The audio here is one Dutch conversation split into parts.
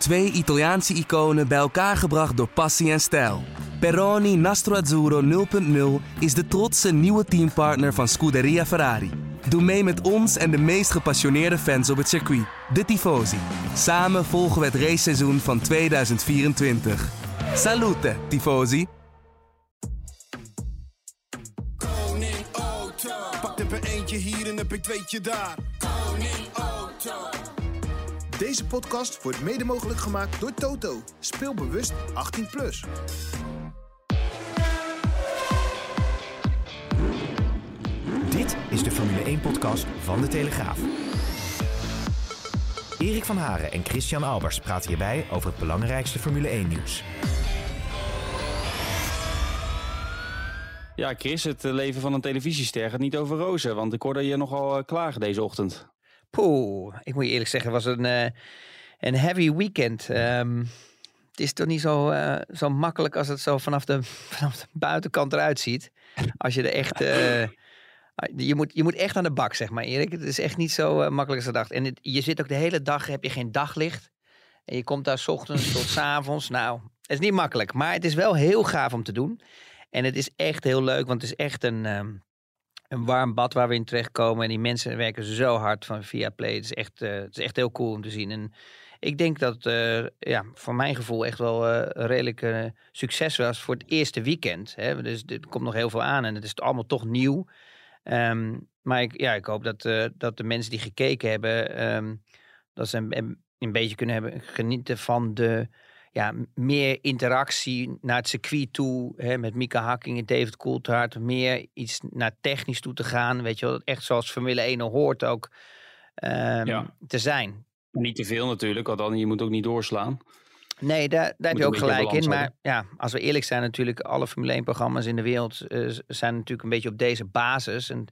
Twee Italiaanse iconen bij elkaar gebracht door passie en stijl. Peroni Nastro Azzurro 0.0 is de trotse nieuwe teampartner van Scuderia Ferrari. Doe mee met ons en de meest gepassioneerde fans op het circuit, de Tifosi. Samen volgen we het raceseizoen van 2024. Salute, Tifosi! Koning Auto. Pak er eentje hier en heb ik tweetje daar. Koning Auto. Deze podcast wordt mede mogelijk gemaakt door Toto. Speel bewust 18+. Plus. Dit is de Formule 1-podcast van De Telegraaf. Erik van Haren en Christian Albers praten hierbij over het belangrijkste Formule 1-nieuws. Ja, Chris, het leven van een televisiester gaat niet over rozen. Want ik hoorde je nogal eh, klagen deze ochtend. Poeh, ik moet je eerlijk zeggen, was een, eh, een heavy weekend. Ehm, het is toch niet zo, eh, zo makkelijk als het zo vanaf de, vanaf de buitenkant eruit ziet. Als je er echt... eh, je, moet, je moet echt aan de bak, zeg maar, Erik. Het is echt niet zo makkelijk als gedacht. En het- je zit ook de hele dag, heb je geen daglicht. En je komt daar 's ochtends tot 's avonds. Nou, het is niet makkelijk. Maar het is wel heel gaaf om te doen. En het is echt heel leuk, want het is echt een... ehm, een warm bad waar we in terechtkomen. En die mensen werken zo hard van via Play. Het is echt, eh, het is echt heel cool om te zien. En ik denk dat eh, ja, voor mijn gevoel echt wel een redelijk eh, succes was voor het eerste weekend. Hè. Dus er komt nog heel veel aan en het is allemaal toch nieuw. Ehm, maar ik, ja, ik hoop dat, dat de mensen die gekeken hebben, ehm, dat ze een, een beetje kunnen hebben genieten van de ja, meer interactie naar het circuit toe. Hè, met Mika Hakking en David Coulthard. Meer iets naar technisch toe te gaan. Weet je wel, echt zoals Formule 1 er hoort ook ehm, Ja. te zijn. Niet te veel natuurlijk, want dan je moet ook niet doorslaan. Nee, daar, daar heb je ook gelijk in. Maar ja, als we eerlijk zijn, natuurlijk, alle Formule 1 programma's in de wereld eh, zijn natuurlijk een beetje op deze basis. En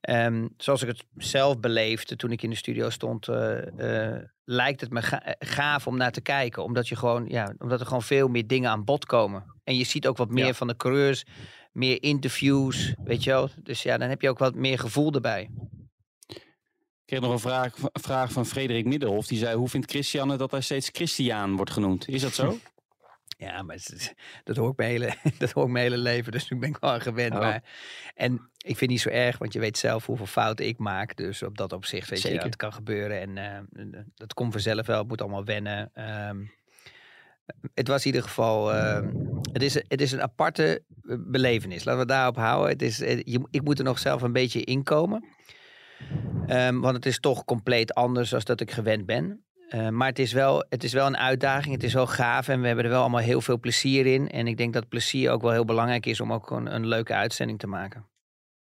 ehm, zoals ik het zelf beleefde toen ik in de studio stond, eh, eh, lijkt het me ga- eh, gaaf om naar te kijken. Omdat, je gewoon, ja, omdat er gewoon veel meer dingen aan bod komen. En je ziet ook wat meer Ja. van de coureurs, meer interviews, weet je wel. Dus ja, dan heb je ook wat meer gevoel erbij. Ik kreeg nog een vraag, vraag van Frederik Middelhof. Die zei, hoe vindt Christian dat hij steeds Christian wordt genoemd? Is dat zo? Ja, maar dat hoor ik mijn hele, dat hoor ik mijn hele leven. Dus nu ben ik wel aan gewend. Oh. Maar, en ik vind het niet zo erg, want je weet zelf hoeveel fouten ik maak. Dus op dat opzicht, weet je, Zeker. ja, het kan gebeuren. En eh, dat komt vanzelf wel. Het moet allemaal wennen. Ehm, het was in ieder geval, ehm, het, is, het is een aparte eh, belevenis. Laten we daarop houden. Het is, eh, je, ik moet er nog zelf een beetje inkomen. Ehm, want het is toch compleet anders dan dat ik gewend ben. Eh, maar het is, wel, het is wel een uitdaging. Het is wel gaaf en we hebben er wel allemaal heel veel plezier in. En ik denk dat plezier ook wel heel belangrijk is om ook gewoon een leuke uitzending te maken.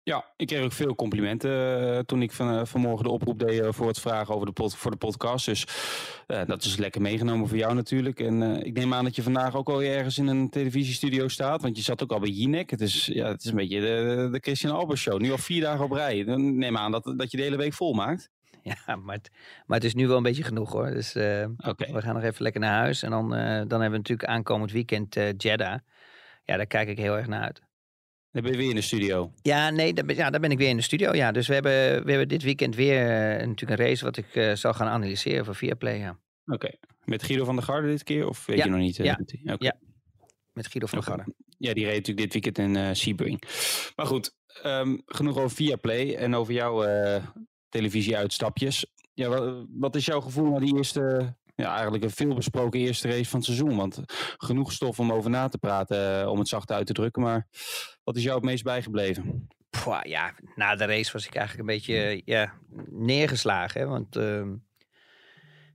Ja, ik kreeg ook veel complimenten eh, toen ik van, eh, vanmorgen de oproep deed voor het vragen over de voor de podcast. Dus dat is lekker meegenomen voor jou natuurlijk. En ik neem aan dat je vandaag ook al ergens in een televisiestudio staat. Want je zat ook al bij Jinek. Het is, ja, het is een beetje de, de Christian Albers show. Nu al vier dagen op rij. Dan neem aan dat, dat je de hele week vol maakt. Ja, maar het, maar het is nu wel een beetje genoeg hoor. Dus eh, we gaan nog even lekker naar huis. En dan, eh, dan hebben we natuurlijk aankomend weekend eh Jeddah. Ja, daar kijk ik heel erg naar uit. Dan ben je weer in de studio. Ja, nee, daar ben, ja, daar ben ik weer in de studio. Ja, dus we hebben, we hebben dit weekend weer natuurlijk een race wat ik zal gaan analyseren voor Viaplay. Ja. Oké. Met Guido van der Garde dit keer? Of weet Ja, je nog niet? ja, ja. Met Guido van der. Garde. Ja, die reed natuurlijk dit weekend in Sebring. Maar goed, ehm, genoeg over Viaplay en over jouw televisieuitstapjes. Ja, wat, is jouw gevoel na die eerste, ja, eigenlijk een veelbesproken eerste race van het seizoen? Want genoeg stof om over na te praten, eh, om het zacht uit te drukken. Maar wat is jou het meest bijgebleven? Ja, na de race was ik eigenlijk een beetje ja, neergeslagen. Hè? Want ehm,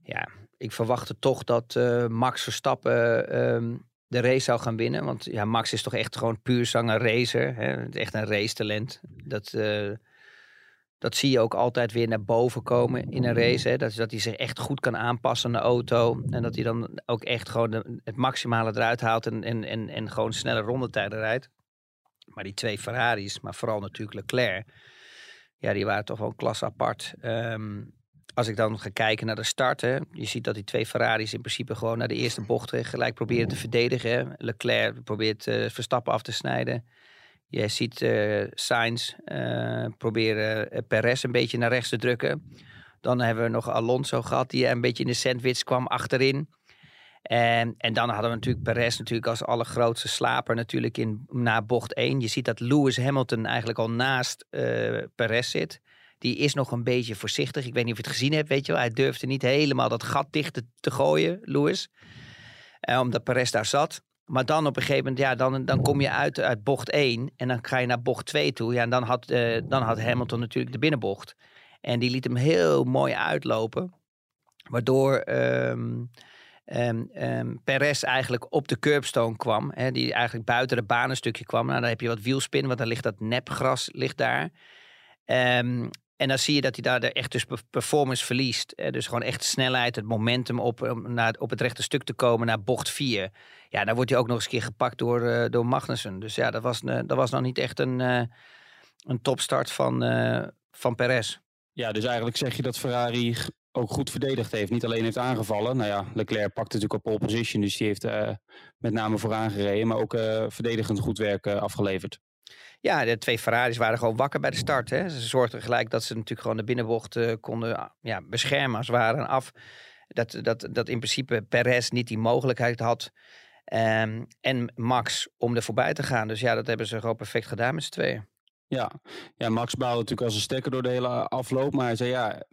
ja, ik verwachtte toch dat eh, Max Verstappen ehm, de race zou gaan winnen. Want ja, Max is toch echt gewoon puur zanger racer. Hè? Echt een racetalent. Dat, eh, dat zie je ook altijd weer naar boven komen in een race. Hè? Dat, dat hij zich echt goed kan aanpassen aan de auto. En dat hij dan ook echt gewoon het maximale eruit haalt. En, en, en, en gewoon snelle rondetijden rijdt. Maar die twee Ferraris, maar vooral natuurlijk Leclerc. Ja, die waren toch wel een klas apart. Ehm, als ik dan ga kijken naar de start. Hè, je ziet dat die twee Ferraris in principe gewoon naar de eerste bocht gelijk proberen te verdedigen. Leclerc probeert eh, Verstappen af te snijden. Je ziet eh Sainz eh, proberen eh, Perez een beetje naar rechts te drukken. Dan hebben we nog Alonso gehad die een beetje in de sandwich kwam achterin. En, en dan hadden we natuurlijk Perez natuurlijk als allergrootste slaper natuurlijk in, na bocht 1. Je ziet dat Lewis Hamilton eigenlijk al naast uh, Perez zit. Die is nog een beetje voorzichtig. Ik weet niet of je het gezien hebt, weet je wel. Hij durfde niet helemaal dat gat dicht te, gooien, Lewis. Uh, omdat Perez daar zat. Maar dan op een gegeven moment, ja, dan, dan kom je uit, uit bocht 1 en dan ga je naar bocht 2 toe. Ja, en dan had, uh, dan had Hamilton natuurlijk de binnenbocht. En die liet hem heel mooi uitlopen. Waardoor um, Perez eigenlijk op de curbstone kwam. Hè, die eigenlijk buiten de baan een stukje kwam. Nou, dan heb je wat wielspin, want dan ligt dat nepgras ligt daar. En dan zie je dat hij daar echt dus performance verliest. Dus gewoon echt snelheid, het momentum op, om naar, op het rechte stuk te komen naar bocht 4. Ja, dan wordt hij ook nog eens een keer gepakt door, uh, door Magnussen. Dus ja, dat was, uh, dat was nog niet echt een, uh, een topstart van, van Perez. Ja, dus eigenlijk zeg je dat Ferrari ook goed verdedigd heeft. Niet alleen heeft aangevallen. Nou ja, Leclerc pakte natuurlijk op pole position. Dus die heeft met name vooraan gereden. Maar ook verdedigend goed werk afgeleverd. Ja, de twee Ferraris waren gewoon wakker bij de start. Hè. Ze zorgden gelijk dat ze natuurlijk gewoon de binnenbocht uh, konden ja, beschermen als het ware af. Dat, dat, dat in principe Perez niet die mogelijkheid had. Um, en Max om er voorbij te gaan. Dus ja, dat hebben ze gewoon perfect gedaan met z'n tweeën. Ja. ja, Max baalde natuurlijk als een stekker door de hele afloop. Maar hij zei ja,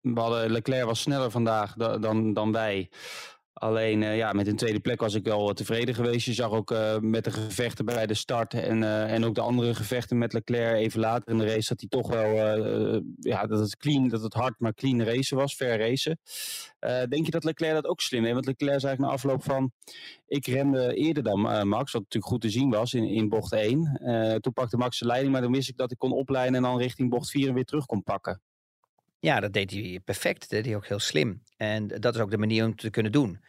we hadden, Leclerc was sneller vandaag dan, dan wij. Alleen uh, ja, met een tweede plek was ik wel tevreden geweest. Je zag ook uh, met de gevechten bij de start en, uh, en ook de andere gevechten met Leclerc even later in de race dat hij toch wel ja, dat het clean, dat het hard maar clean racen was, fair racen. denk je dat Leclerc dat ook slim heeft? Want Leclerc zei na afloop van ik remde eerder dan Max, wat natuurlijk goed te zien was in, in bocht 1. toen pakte Max de leiding, maar dan wist ik dat ik kon opleiden en dan richting bocht 4 weer terug kon pakken. Ja, dat deed hij perfect. Dat deed hij ook heel slim. En dat is ook de manier om het te kunnen doen.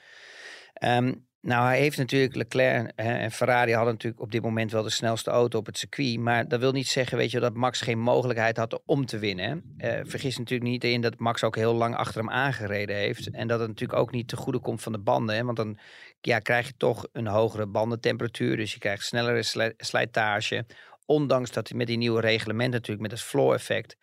Um, nou, hij heeft natuurlijk Leclerc hè, en Ferrari hadden natuurlijk op dit moment wel de snelste auto op het circuit. Maar dat wil niet zeggen, weet je, dat Max geen mogelijkheid had om te winnen. Uh, vergis natuurlijk niet in dat Max ook heel lang achter hem aangereden heeft. En dat het natuurlijk ook niet te goede komt van de banden. Hè, want dan ja, krijg je toch een hogere bandentemperatuur. Dus je krijgt snellere slijtage. Ondanks dat hij met die nieuwe reglement natuurlijk, met het floor effect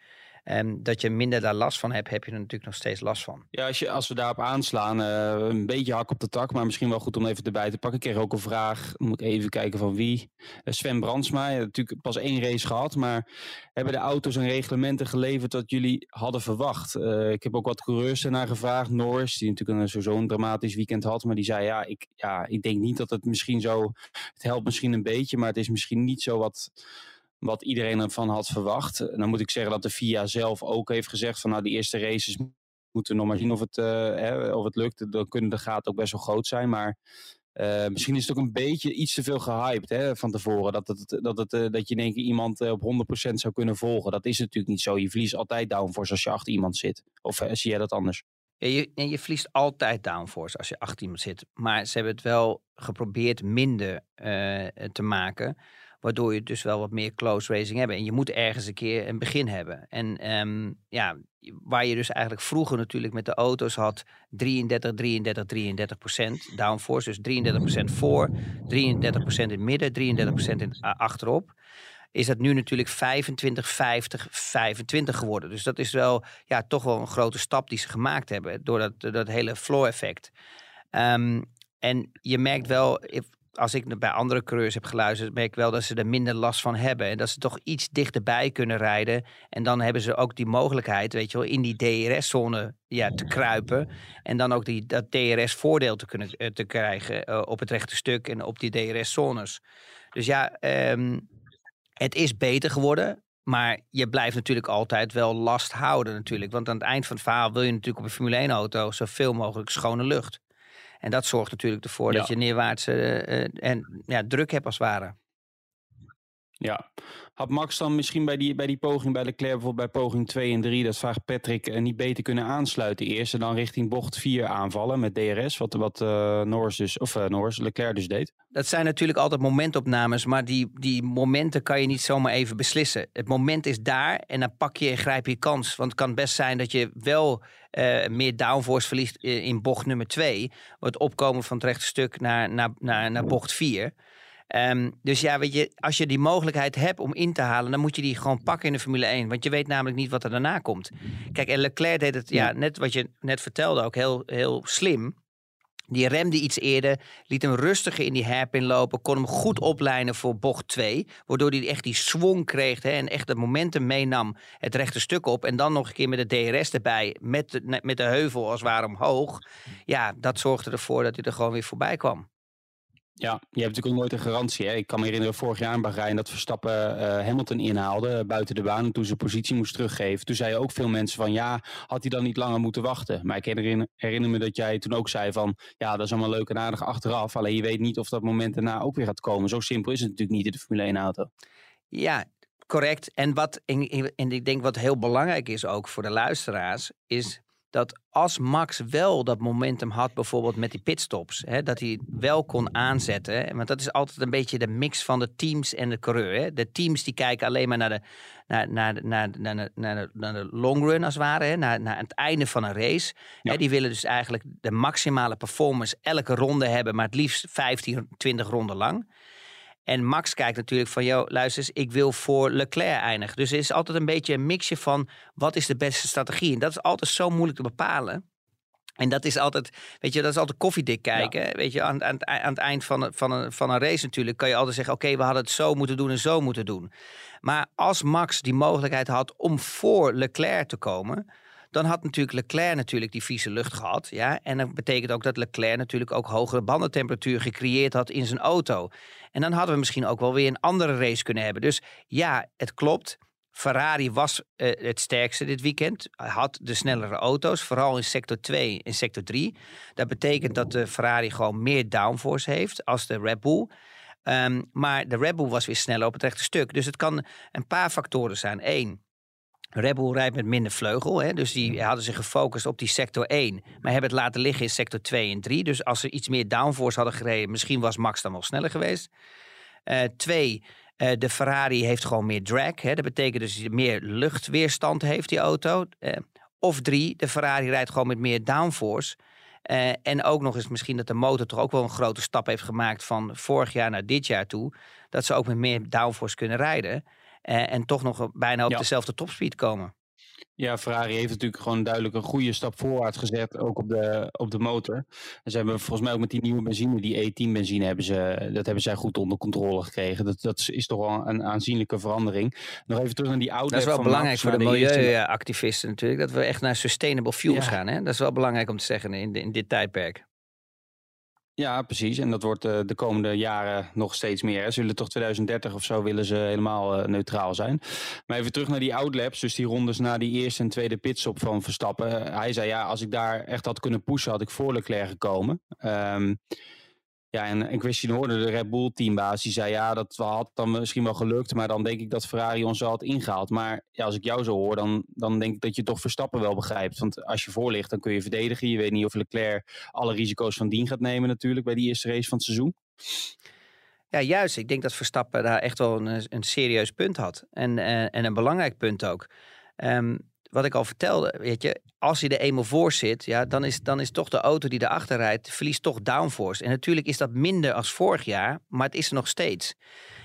Um, dat je minder daar last van hebt, heb je er natuurlijk nog steeds last van. Ja, als, je, als we daarop aanslaan, uh, een beetje hak op de tak, maar misschien wel goed om even erbij te pakken. Ik kreeg ook een vraag, moet ik even kijken van wie. Uh, Sven Brandsma, natuurlijk pas één race gehad, maar hebben de auto's en reglementen geleverd wat jullie hadden verwacht? Uh, ik heb ook wat coureurs ernaar gevraagd. Norris, die natuurlijk een, zo'n dramatisch weekend had, maar die zei ja ik, ja, ik denk niet dat het misschien zo, het helpt misschien een beetje, maar het is misschien niet zo wat wat iedereen ervan had verwacht. Dan moet ik zeggen dat de FIA zelf ook heeft gezegd van nou die eerste races moeten we nog maar zien of het, uh, hè, of het lukt. Dan kunnen de gaten ook best wel groot zijn, maar uh, misschien is het ook een beetje iets te veel gehyped hè, van tevoren. Dat, het, dat, het, uh, dat je één keer iemand op 100% zou kunnen volgen. Dat is natuurlijk niet zo. Je verliest altijd downforce als je achter iemand zit. Of zie jij dat anders? Je, je verliest altijd downforce als je achter iemand zit. Maar ze hebben het wel geprobeerd minder te maken. Waardoor je dus wel wat meer close racing hebt. En je moet ergens een keer een begin hebben. En um, ja, waar je dus eigenlijk vroeger natuurlijk met de auto's had 33, 33, 33 procent downforce. Dus 33 procent voor, 33 procent in het midden, 33 procent uh, achterop is dat nu natuurlijk 25, 50, 25 geworden. Dus dat is wel ja, toch wel een grote stap die ze gemaakt hebben door dat, dat hele floor effect. Um, en je merkt wel, als ik bij andere coureurs heb geluisterd, merk ik wel dat ze er minder last van hebben. En dat ze toch iets dichterbij kunnen rijden. En dan hebben ze ook die mogelijkheid, weet je wel, in die DRS-zone ja, te kruipen. En dan ook die, dat DRS-voordeel te kunnen eh, te krijgen uh, op het rechte stuk en op die DRS-zones. Dus ja, um, het is beter geworden. Maar je blijft natuurlijk altijd wel last houden natuurlijk. Want aan het eind van het verhaal wil je natuurlijk op een Formule 1 auto zoveel mogelijk schone lucht. En dat zorgt natuurlijk ervoor dat je neerwaartse uh, en ja, druk hebt als het ware. Ja, had Max dan misschien bij die, bij die poging bij Leclerc, bijvoorbeeld bij poging 2 en 3, dat vraagt Patrick, uh, niet beter kunnen aansluiten eerst en dan richting bocht 4 aanvallen met DRS, wat, wat uh, Norris dus, of uh, Norris, Leclerc dus deed? Dat zijn natuurlijk altijd momentopnames, maar die, die momenten kan je niet zomaar even beslissen. Het moment is daar en dan pak je en grijp je kans. Want het kan best zijn dat je wel meer downforce verliest in bocht nummer 2, het opkomen van het rechte stuk naar, naar, naar, naar bocht 4. Um, dus ja, weet je, als je die mogelijkheid hebt om in te halen, dan moet je die gewoon pakken in de Formule 1. Want je weet namelijk niet wat er daarna komt. Kijk, en Leclerc deed het, ja, net wat je net vertelde, ook heel, heel slim. Die remde iets eerder, liet hem rustiger in die hairpin lopen, kon hem goed oplijnen voor bocht 2. Waardoor hij echt die swing kreeg hè, en echt het momentum meenam het rechte stuk op. En dan nog een keer met de DRS erbij, met de, met de heuvel als het ware omhoog. Ja, dat zorgde ervoor dat hij er gewoon weer voorbij kwam. Ja, je hebt natuurlijk ook nooit een garantie. Hè? Ik kan me herinneren vorig jaar in Bahrein dat Verstappen uh, Hamilton inhaalde eh, buiten de baan. En toen zijn positie moest teruggeven. Toen zeiden ook veel mensen van ja, had hij dan niet langer moeten wachten. Maar ik herinner, me dat jij toen ook zei van ja, dat is allemaal leuk en aardig achteraf. Alleen je weet niet of dat moment daarna ook weer gaat komen. Zo simpel is het natuurlijk niet in de Formule 1 auto. Ja, correct. En wat en ik denk wat heel belangrijk is ook voor de luisteraars, is dat als Max wel dat momentum had, bijvoorbeeld met die pitstops, hè, dat hij wel kon aanzetten. Want dat is altijd een beetje de mix van de teams en de coureur. Hè. De teams die kijken alleen maar naar de, naar, naar, naar, naar, naar, de, naar de long run als het ware, hè, naar, naar het einde van een race. Hè, die willen dus eigenlijk de maximale performance elke ronde hebben, maar het liefst 15, 20 ronden lang. En Max kijkt natuurlijk van, joh, luister eens, ik wil voor Leclerc eindigen. Dus er is altijd een beetje een mixje van, wat is de beste strategie? En dat is altijd zo moeilijk te bepalen. En dat is altijd, weet je, dat is altijd koffiedik kijken. Weet je, aan, aan, aan, het eind van, van, een, van een race natuurlijk kan je altijd zeggen: Oké, we hadden het zo moeten doen en zo moeten doen. Maar als Max die mogelijkheid had om voor Leclerc te komen, dan had natuurlijk Leclerc natuurlijk die vieze lucht gehad. Ja? En dat betekent ook dat Leclerc natuurlijk ook hogere bandentemperatuur gecreëerd had in zijn auto. En dan hadden we misschien ook wel weer een andere race kunnen hebben. Dus ja, het klopt. Ferrari was uh, het sterkste dit weekend. Had de snellere auto's, vooral in sector 2 en sector 3. Dat betekent dat de Ferrari gewoon meer downforce heeft als de Red Bull. Um, maar de Red Bull was weer sneller op het rechte stuk. Dus het kan een paar factoren zijn. Eén, Red Bull rijdt met minder vleugel. Hè? Dus die hadden zich gefocust op die sector 1. Maar hebben het laten liggen in sector 2 en 3. Dus als ze iets meer downforce hadden gereden, misschien was Max dan wel sneller geweest. Uh, twee, uh, de Ferrari heeft gewoon meer drag. Hè? Dat betekent dus dat meer luchtweerstand heeft, die auto. Uh, of drie, de Ferrari rijdt gewoon met meer downforce. en ook nog eens misschien dat de motor toch ook wel een grote stap heeft gemaakt van vorig jaar naar dit jaar toe. Dat ze ook met meer downforce kunnen rijden. Uh, en toch nog bijna op ja. dezelfde topspeed komen. Ja, Ferrari heeft natuurlijk gewoon duidelijk een goede stap voorwaarts gezet, ook op de, op de motor. En ze hebben volgens mij ook met die nieuwe benzine, die E10 benzine, hebben ze, dat hebben zij goed onder controle gekregen. Dat, dat is toch wel een aanzienlijke verandering. Nog even terug naar die auto. Dat is wel belangrijk voor de, de milieuactivisten natuurlijk, dat we echt naar sustainable fuels ja. gaan. Hè? Dat is wel belangrijk om te zeggen in, in dit tijdperk. Ja, precies. En dat wordt uh, de komende jaren nog steeds meer. Zullen toch 2030 of zo willen ze helemaal uh, neutraal zijn. Maar even terug naar die outlaps. Dus die rondes na die eerste en tweede pitstop van Verstappen. Hij zei ja, als ik daar echt had kunnen pushen, had ik voor Leclerc gekomen. Um, ja, en, en Christian hoorde de Red Bull teambaas, die zei ja, dat had dan misschien wel gelukt, maar dan denk ik dat Ferrari ons wel had ingehaald. Maar ja, als ik jou zo hoor, dan, dan denk ik dat je toch Verstappen wel begrijpt. Want als je voor ligt, dan kun je verdedigen. Je weet niet of Leclerc alle risico's van dien gaat nemen natuurlijk bij die eerste race van het seizoen. Ja, juist. Ik denk dat Verstappen daar echt wel een, een serieus punt had. En, en, en een belangrijk punt ook. Um, wat ik al vertelde, weet je, als je er eenmaal voor zit, ja, dan, is, dan is toch de auto die erachter rijdt, verliest toch downforce. En natuurlijk is dat minder als vorig jaar, maar het is er nog steeds.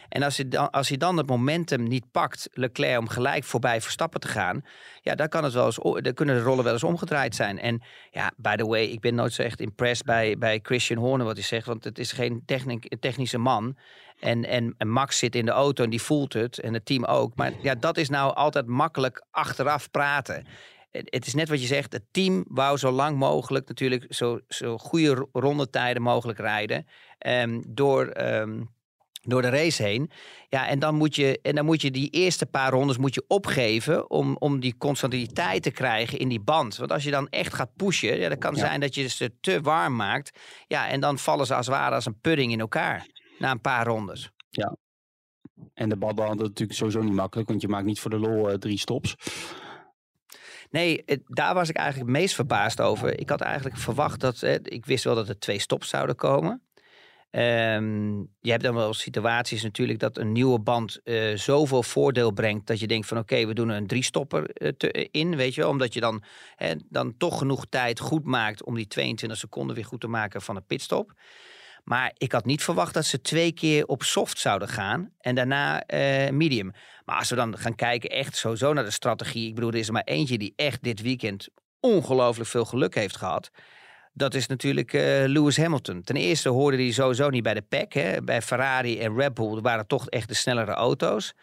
En als je dan, als je dan het momentum niet pakt, Leclerc, om gelijk voorbij Verstappen te gaan, ja, dan kan het wel eens, dan kunnen de rollen wel eens omgedraaid zijn. En ja, by the way, ik ben nooit zo echt impressed bij, bij Christian Horner wat hij zegt, want het is geen technische man. En, en, Max zit in de auto en die voelt het. En het team ook. Maar ja, dat is nou altijd makkelijk achteraf praten. Het is net wat je zegt. Het team wou zo lang mogelijk natuurlijk zo, zo goede rondetijden mogelijk rijden. Um, door, um, door de race heen. Ja, en dan moet je, en dan moet je die eerste paar rondes moet je opgeven om, om die constantiteit te krijgen in die band. Want als je dan echt gaat pushen, ja, dan kan ja. zijn dat je ze te warm maakt. Ja, en dan vallen ze als het ware als een pudding in elkaar na een paar rondes. Ja. En de is natuurlijk sowieso niet makkelijk, want je maakt niet voor de lol uh, drie stops. Nee, daar was ik eigenlijk het meest verbaasd over. Ik had eigenlijk verwacht dat, eh, ik wist wel dat er twee stops zouden komen. Um, je hebt dan wel situaties natuurlijk dat een nieuwe band uh, zoveel voordeel brengt dat je denkt van oké, we doen een drie stopper uh, in, weet je, omdat je dan, dan toch genoeg tijd goed maakt om die 22 seconden weer goed te maken van een pitstop. Maar ik had niet verwacht dat ze twee keer op soft zouden gaan en daarna uh, medium. Maar als we dan gaan kijken echt sowieso naar de strategie. Ik bedoel, er is er maar eentje die echt dit weekend ongelooflijk veel geluk heeft gehad. Dat is natuurlijk eh, Lewis Hamilton. Ten eerste hoorde hij sowieso niet bij de pack. Hè. Bij Ferrari en Red Bull waren toch echt de snellere auto's.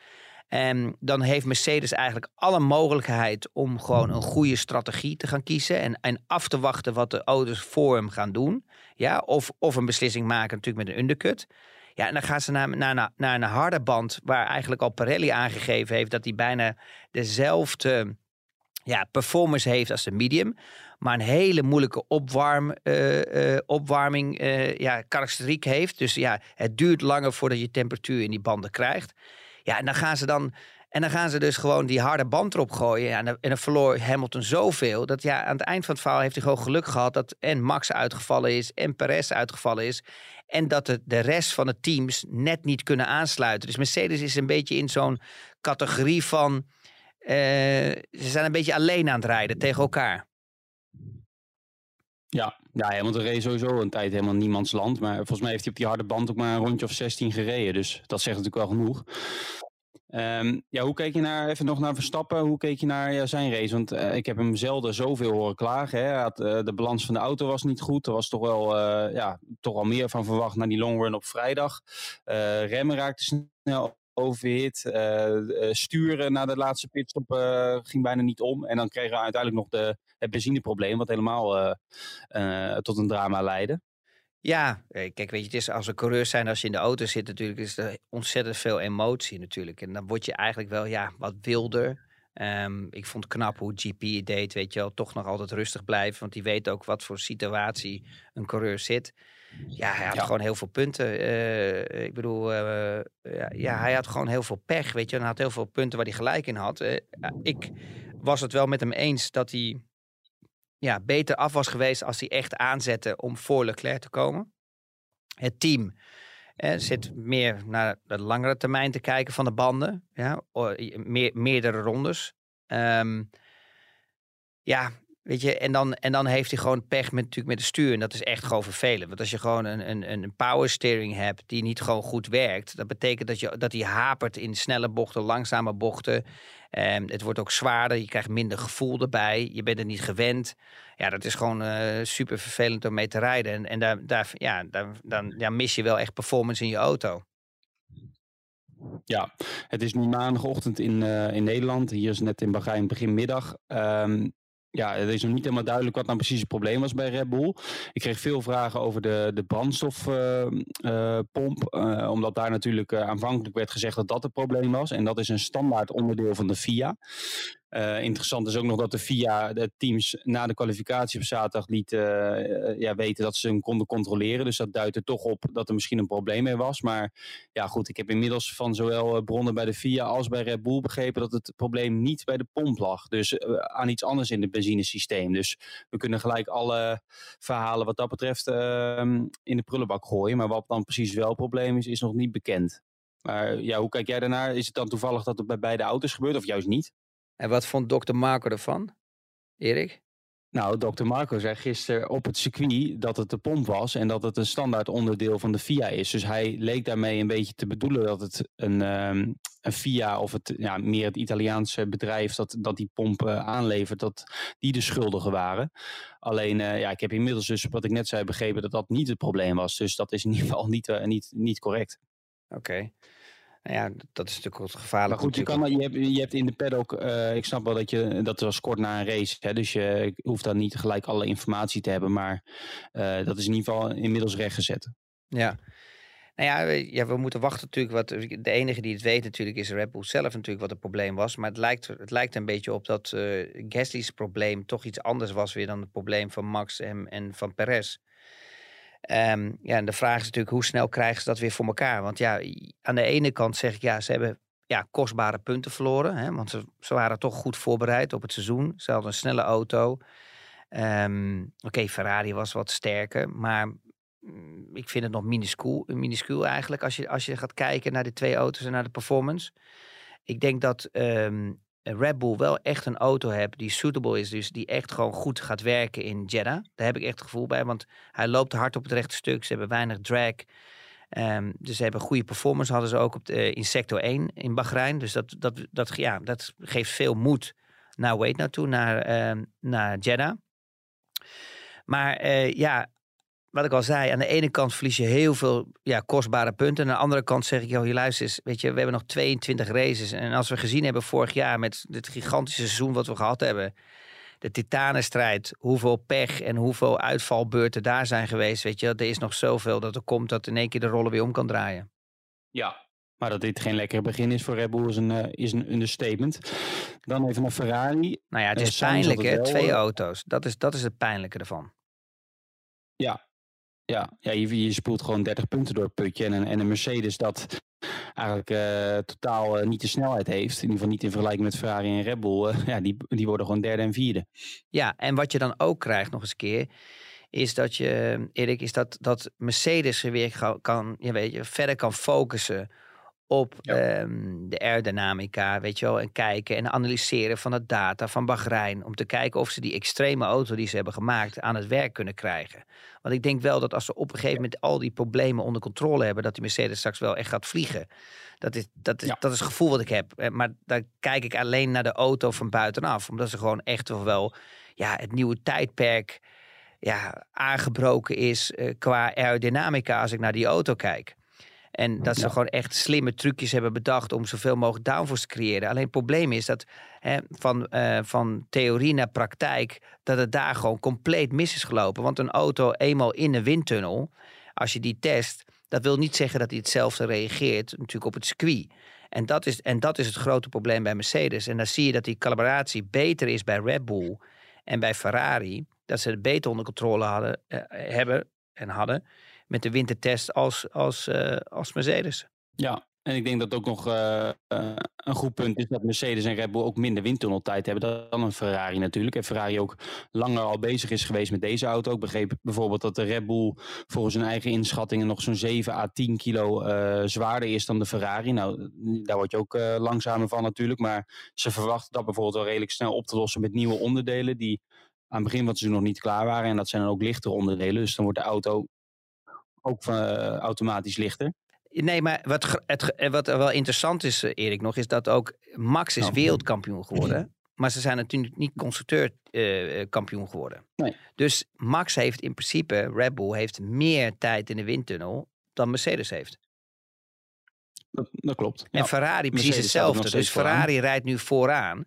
En dan heeft Mercedes eigenlijk alle mogelijkheid om gewoon een goede strategie te gaan kiezen. En, en af te wachten wat de auto's voor hem gaan doen. Ja, of, of een beslissing maken natuurlijk met een undercut. Ja, en dan gaan ze naar, naar, naar, een harde band waar eigenlijk al Pirelli aangegeven heeft dat hij bijna dezelfde ja, performance heeft als de medium. Maar een hele moeilijke opwarm, eh, eh, opwarming uh, ja, karakteriek heeft. Dus ja, het duurt langer voordat je temperatuur in die banden krijgt. Ja, en dan gaan ze dan. En dan gaan ze dus gewoon die harde band erop gooien. Ja, en, dan, en verloor Hamilton zoveel. Dat ja, aan het eind van het verhaal heeft hij gewoon geluk gehad. Dat en Max uitgevallen is. En Perez uitgevallen is. En dat de, de rest van de teams net niet kunnen aansluiten. Dus Mercedes is een beetje in zo'n categorie van. ze zijn een beetje alleen aan het rijden tegen elkaar. Ja, ja Hamilton reed sowieso een tijd helemaal niemands land. Maar volgens mij heeft hij op die harde band ook maar een rondje of 16 gereden. Dus dat zegt natuurlijk wel genoeg. Um, ja, hoe keek je naar, even nog naar Verstappen, hoe keek je naar zijn race? Want uh, ik heb hem zelden zoveel horen klagen. Hè. Had, uh, de balans van de auto was niet goed. Er was toch wel, uh, ja, toch al meer van verwacht naar die long run op vrijdag. remmen raakte snel overhit. sturen naar de laatste pitstop ging bijna niet om. En dan kregen we uiteindelijk nog de, het benzineprobleem, wat helemaal tot een drama leidde. Ja, kijk, weet je, het is als een coureur zijn, als je in de auto zit, natuurlijk is er ontzettend veel emotie natuurlijk. En dan word je eigenlijk wel, ja, wat wilder. Um, ik vond het knap hoe GP het deed, weet je wel, toch nog altijd rustig blijven, want die weet ook wat voor situatie een coureur zit. Ja, hij had ja. gewoon heel veel punten. Uh, ik bedoel, uh, ja, ja, hij had gewoon heel veel pech, weet je. En hij had heel veel punten waar hij gelijk in had. Uh, ik was het wel met hem eens dat hij ja, beter af was geweest als hij echt aanzette om voor Leclerc te komen. Het team eh, zit meer naar de langere termijn te kijken van de banden. Ja, meer, meerdere rondes. Um, ja, weet je, en dan, en dan heeft hij gewoon pech met, natuurlijk met de stuur. En dat is echt gewoon vervelend. Want als je gewoon een, een, een power steering hebt die niet gewoon goed werkt, dat betekent dat, je, dat hij hapert in snelle bochten, langzame bochten. Um, het wordt ook zwaarder, je krijgt minder gevoel erbij, je bent er niet gewend. Ja, dat is gewoon uh, super vervelend om mee te rijden. En, en daar, daar, ja, daar, dan ja, mis je wel echt performance in je auto. Ja, het is nu maandagochtend in, uh, in Nederland. Hier is net in Bahrein beginmiddag. Um, ja, het is nog niet helemaal duidelijk wat nou precies het probleem was bij Red Bull. Ik kreeg veel vragen over de, de brandstofpomp. Uh, uh, omdat daar natuurlijk aanvankelijk werd gezegd dat dat het probleem was. En dat is een standaard onderdeel van de FIA. Uh, interessant is ook nog dat de FIA de teams na de kwalificatie op zaterdag liet uh, ja, weten dat ze hem konden controleren. Dus dat duidt er toch op dat er misschien een probleem mee was. Maar ja, goed, ik heb inmiddels van zowel bronnen bij de FIA als bij Red Bull begrepen dat het probleem niet bij de pomp lag. Dus aan iets anders in het benzinesysteem. Dus we kunnen gelijk alle verhalen wat dat betreft ehm, in de prullenbak gooien. Maar wat dan precies wel het probleem is, is nog niet bekend. Maar ja, hoe kijk jij daarnaar? Is het dan toevallig dat het bij beide auto's gebeurt of juist niet? En wat vond dokter Marco ervan, Erik? Nou, dokter Marco zei gisteren op het circuit dat het de pomp was en dat het een standaard onderdeel van de FIA is. Dus hij leek daarmee een beetje te bedoelen dat het een, um, een FIA of het, ja, meer het Italiaanse bedrijf dat, dat die pomp uh, aanlevert, dat die de schuldigen waren. Alleen, uh, ja, ik heb inmiddels dus, wat ik net zei, begrepen dat dat niet het probleem was. Dus dat is in ieder geval niet, uh, niet, niet correct. Oké. Okay. Nou ja, dat is natuurlijk wat gevaarlijk. Maar goed, je, kan, je, hebt, je hebt in de paddock, uh, ik snap wel dat je, dat was kort na een race, hè, dus je hoeft dan niet gelijk alle informatie te hebben, maar uh, dat is in ieder geval inmiddels rechtgezet. Ja. Nou ja, ja, we moeten wachten natuurlijk. Wat, de enige die het weet natuurlijk is Red Bull zelf natuurlijk wat het probleem was. Maar het lijkt, het lijkt een beetje op dat uh, Gasly's probleem toch iets anders was weer dan het probleem van Max en, en van Perez. Um, ja, en de vraag is natuurlijk hoe snel krijgen ze dat weer voor elkaar? Want ja, aan de ene kant zeg ik ja, ze hebben ja, kostbare punten verloren. Hè, want ze, ze waren toch goed voorbereid op het seizoen. Ze hadden een snelle auto. Um, Oké, Ferrari was wat sterker, maar mm, ik vind het nog minuscuul, minuscuul eigenlijk als je, als je gaat kijken naar de twee auto's en naar de performance. Ik denk dat um, Red Bull wel echt een auto hebt die suitable is. Dus die echt gewoon goed gaat werken in Jeddah. Daar heb ik echt het gevoel bij. Want hij loopt hard op het rechte stuk. Ze hebben weinig drag. Um, dus ze hebben goede performance. Hadden ze ook op de, in sector 1 in Bahrein. Dus dat, dat, dat, ja, dat geeft veel moed naar Wait naartoe, naar, um, naar Jeddah. Maar eh, ja, wat ik al zei, aan de ene kant verlies je heel veel ja, kostbare punten. Aan de andere kant zeg ik, joh, je luister eens, weet je, we hebben nog 22 races. En als we gezien hebben vorig jaar met dit gigantische seizoen wat we gehad hebben, de titanenstrijd, hoeveel pech en hoeveel uitvalbeurten daar zijn geweest, weet je, er is nog zoveel dat er komt dat in één keer de rollen weer om kan draaien. Ja, maar dat dit geen lekker begin is voor Red Bull is een, uh, is een understatement. Dan even naar Ferrari. Nou ja, het is uh, pijnlijk hè, twee auto's. Dat is, dat is het pijnlijke ervan. Ja, ja, ja je, je spoelt gewoon 30 punten door het putje. En, en een Mercedes dat eigenlijk uh, totaal uh, niet de snelheid heeft. In ieder geval niet in vergelijking met Ferrari en Red Bull. Uh, ja, die, die worden gewoon derde en vierde. Ja, en wat je dan ook krijgt nog eens een keer... is dat je, Erik, is dat, dat Mercedes weer kan, je weet je, verder kan focussen op ja. um, de aerodynamica, weet je wel, en kijken en analyseren van de data van Bahrein. Om te kijken of ze die extreme auto die ze hebben gemaakt aan het werk kunnen krijgen. Want ik denk wel dat als ze op een gegeven moment al die problemen onder controle hebben, dat die Mercedes straks wel echt gaat vliegen. Dat is, dat is, ja. dat is het gevoel wat ik heb. Maar dan kijk ik alleen naar de auto van buitenaf. Omdat ze gewoon echt wel ja, het nieuwe tijdperk ja, aangebroken is uh, qua aerodynamica als ik naar die auto kijk. En dat ze ja. gewoon echt slimme trucjes hebben bedacht om zoveel mogelijk downforce te creëren. Alleen het probleem is dat hè, van, uh, van theorie naar praktijk, dat het daar gewoon compleet mis is gelopen. Want een auto eenmaal in de windtunnel, als je die test, dat wil niet zeggen dat hij hetzelfde reageert natuurlijk op het circuit. En dat, is, en dat is het grote probleem bij Mercedes. En dan zie je dat die calibratie beter is bij Red Bull en bij Ferrari. Dat ze het beter onder controle hadden, uh, hebben en hadden met de wintertest als, als, uh, als Mercedes. Ja, en ik denk dat ook nog uh, uh, een goed punt is dat Mercedes en Red Bull ook minder windtunneltijd hebben dan een Ferrari natuurlijk. En Ferrari ook langer al bezig is geweest met deze auto. Ik begreep bijvoorbeeld dat de Red Bull volgens hun eigen inschattingen nog zo'n 7 à 10 kilo zwaarder is dan de Ferrari. Nou, daar word je ook langzamer van natuurlijk. Maar ze verwachten dat bijvoorbeeld wel redelijk snel op te lossen met nieuwe onderdelen die aan het begin het seizoen nog niet klaar waren. En dat zijn dan ook lichtere onderdelen. Dus dan wordt de auto ook uh, automatisch lichter. Nee, maar wat, het, wat wel interessant is, Erik, nog, is dat ook Max is nou, wereldkampioen geworden. Maar ze zijn natuurlijk niet constructeurkampioen uh, geworden. Nee. Dus Max heeft in principe, Red Bull heeft meer tijd in de windtunnel dan Mercedes heeft. Dat, dat klopt. En ja. Ferrari precies Mercedes hetzelfde. Dus Ferrari vooraan. rijdt nu vooraan.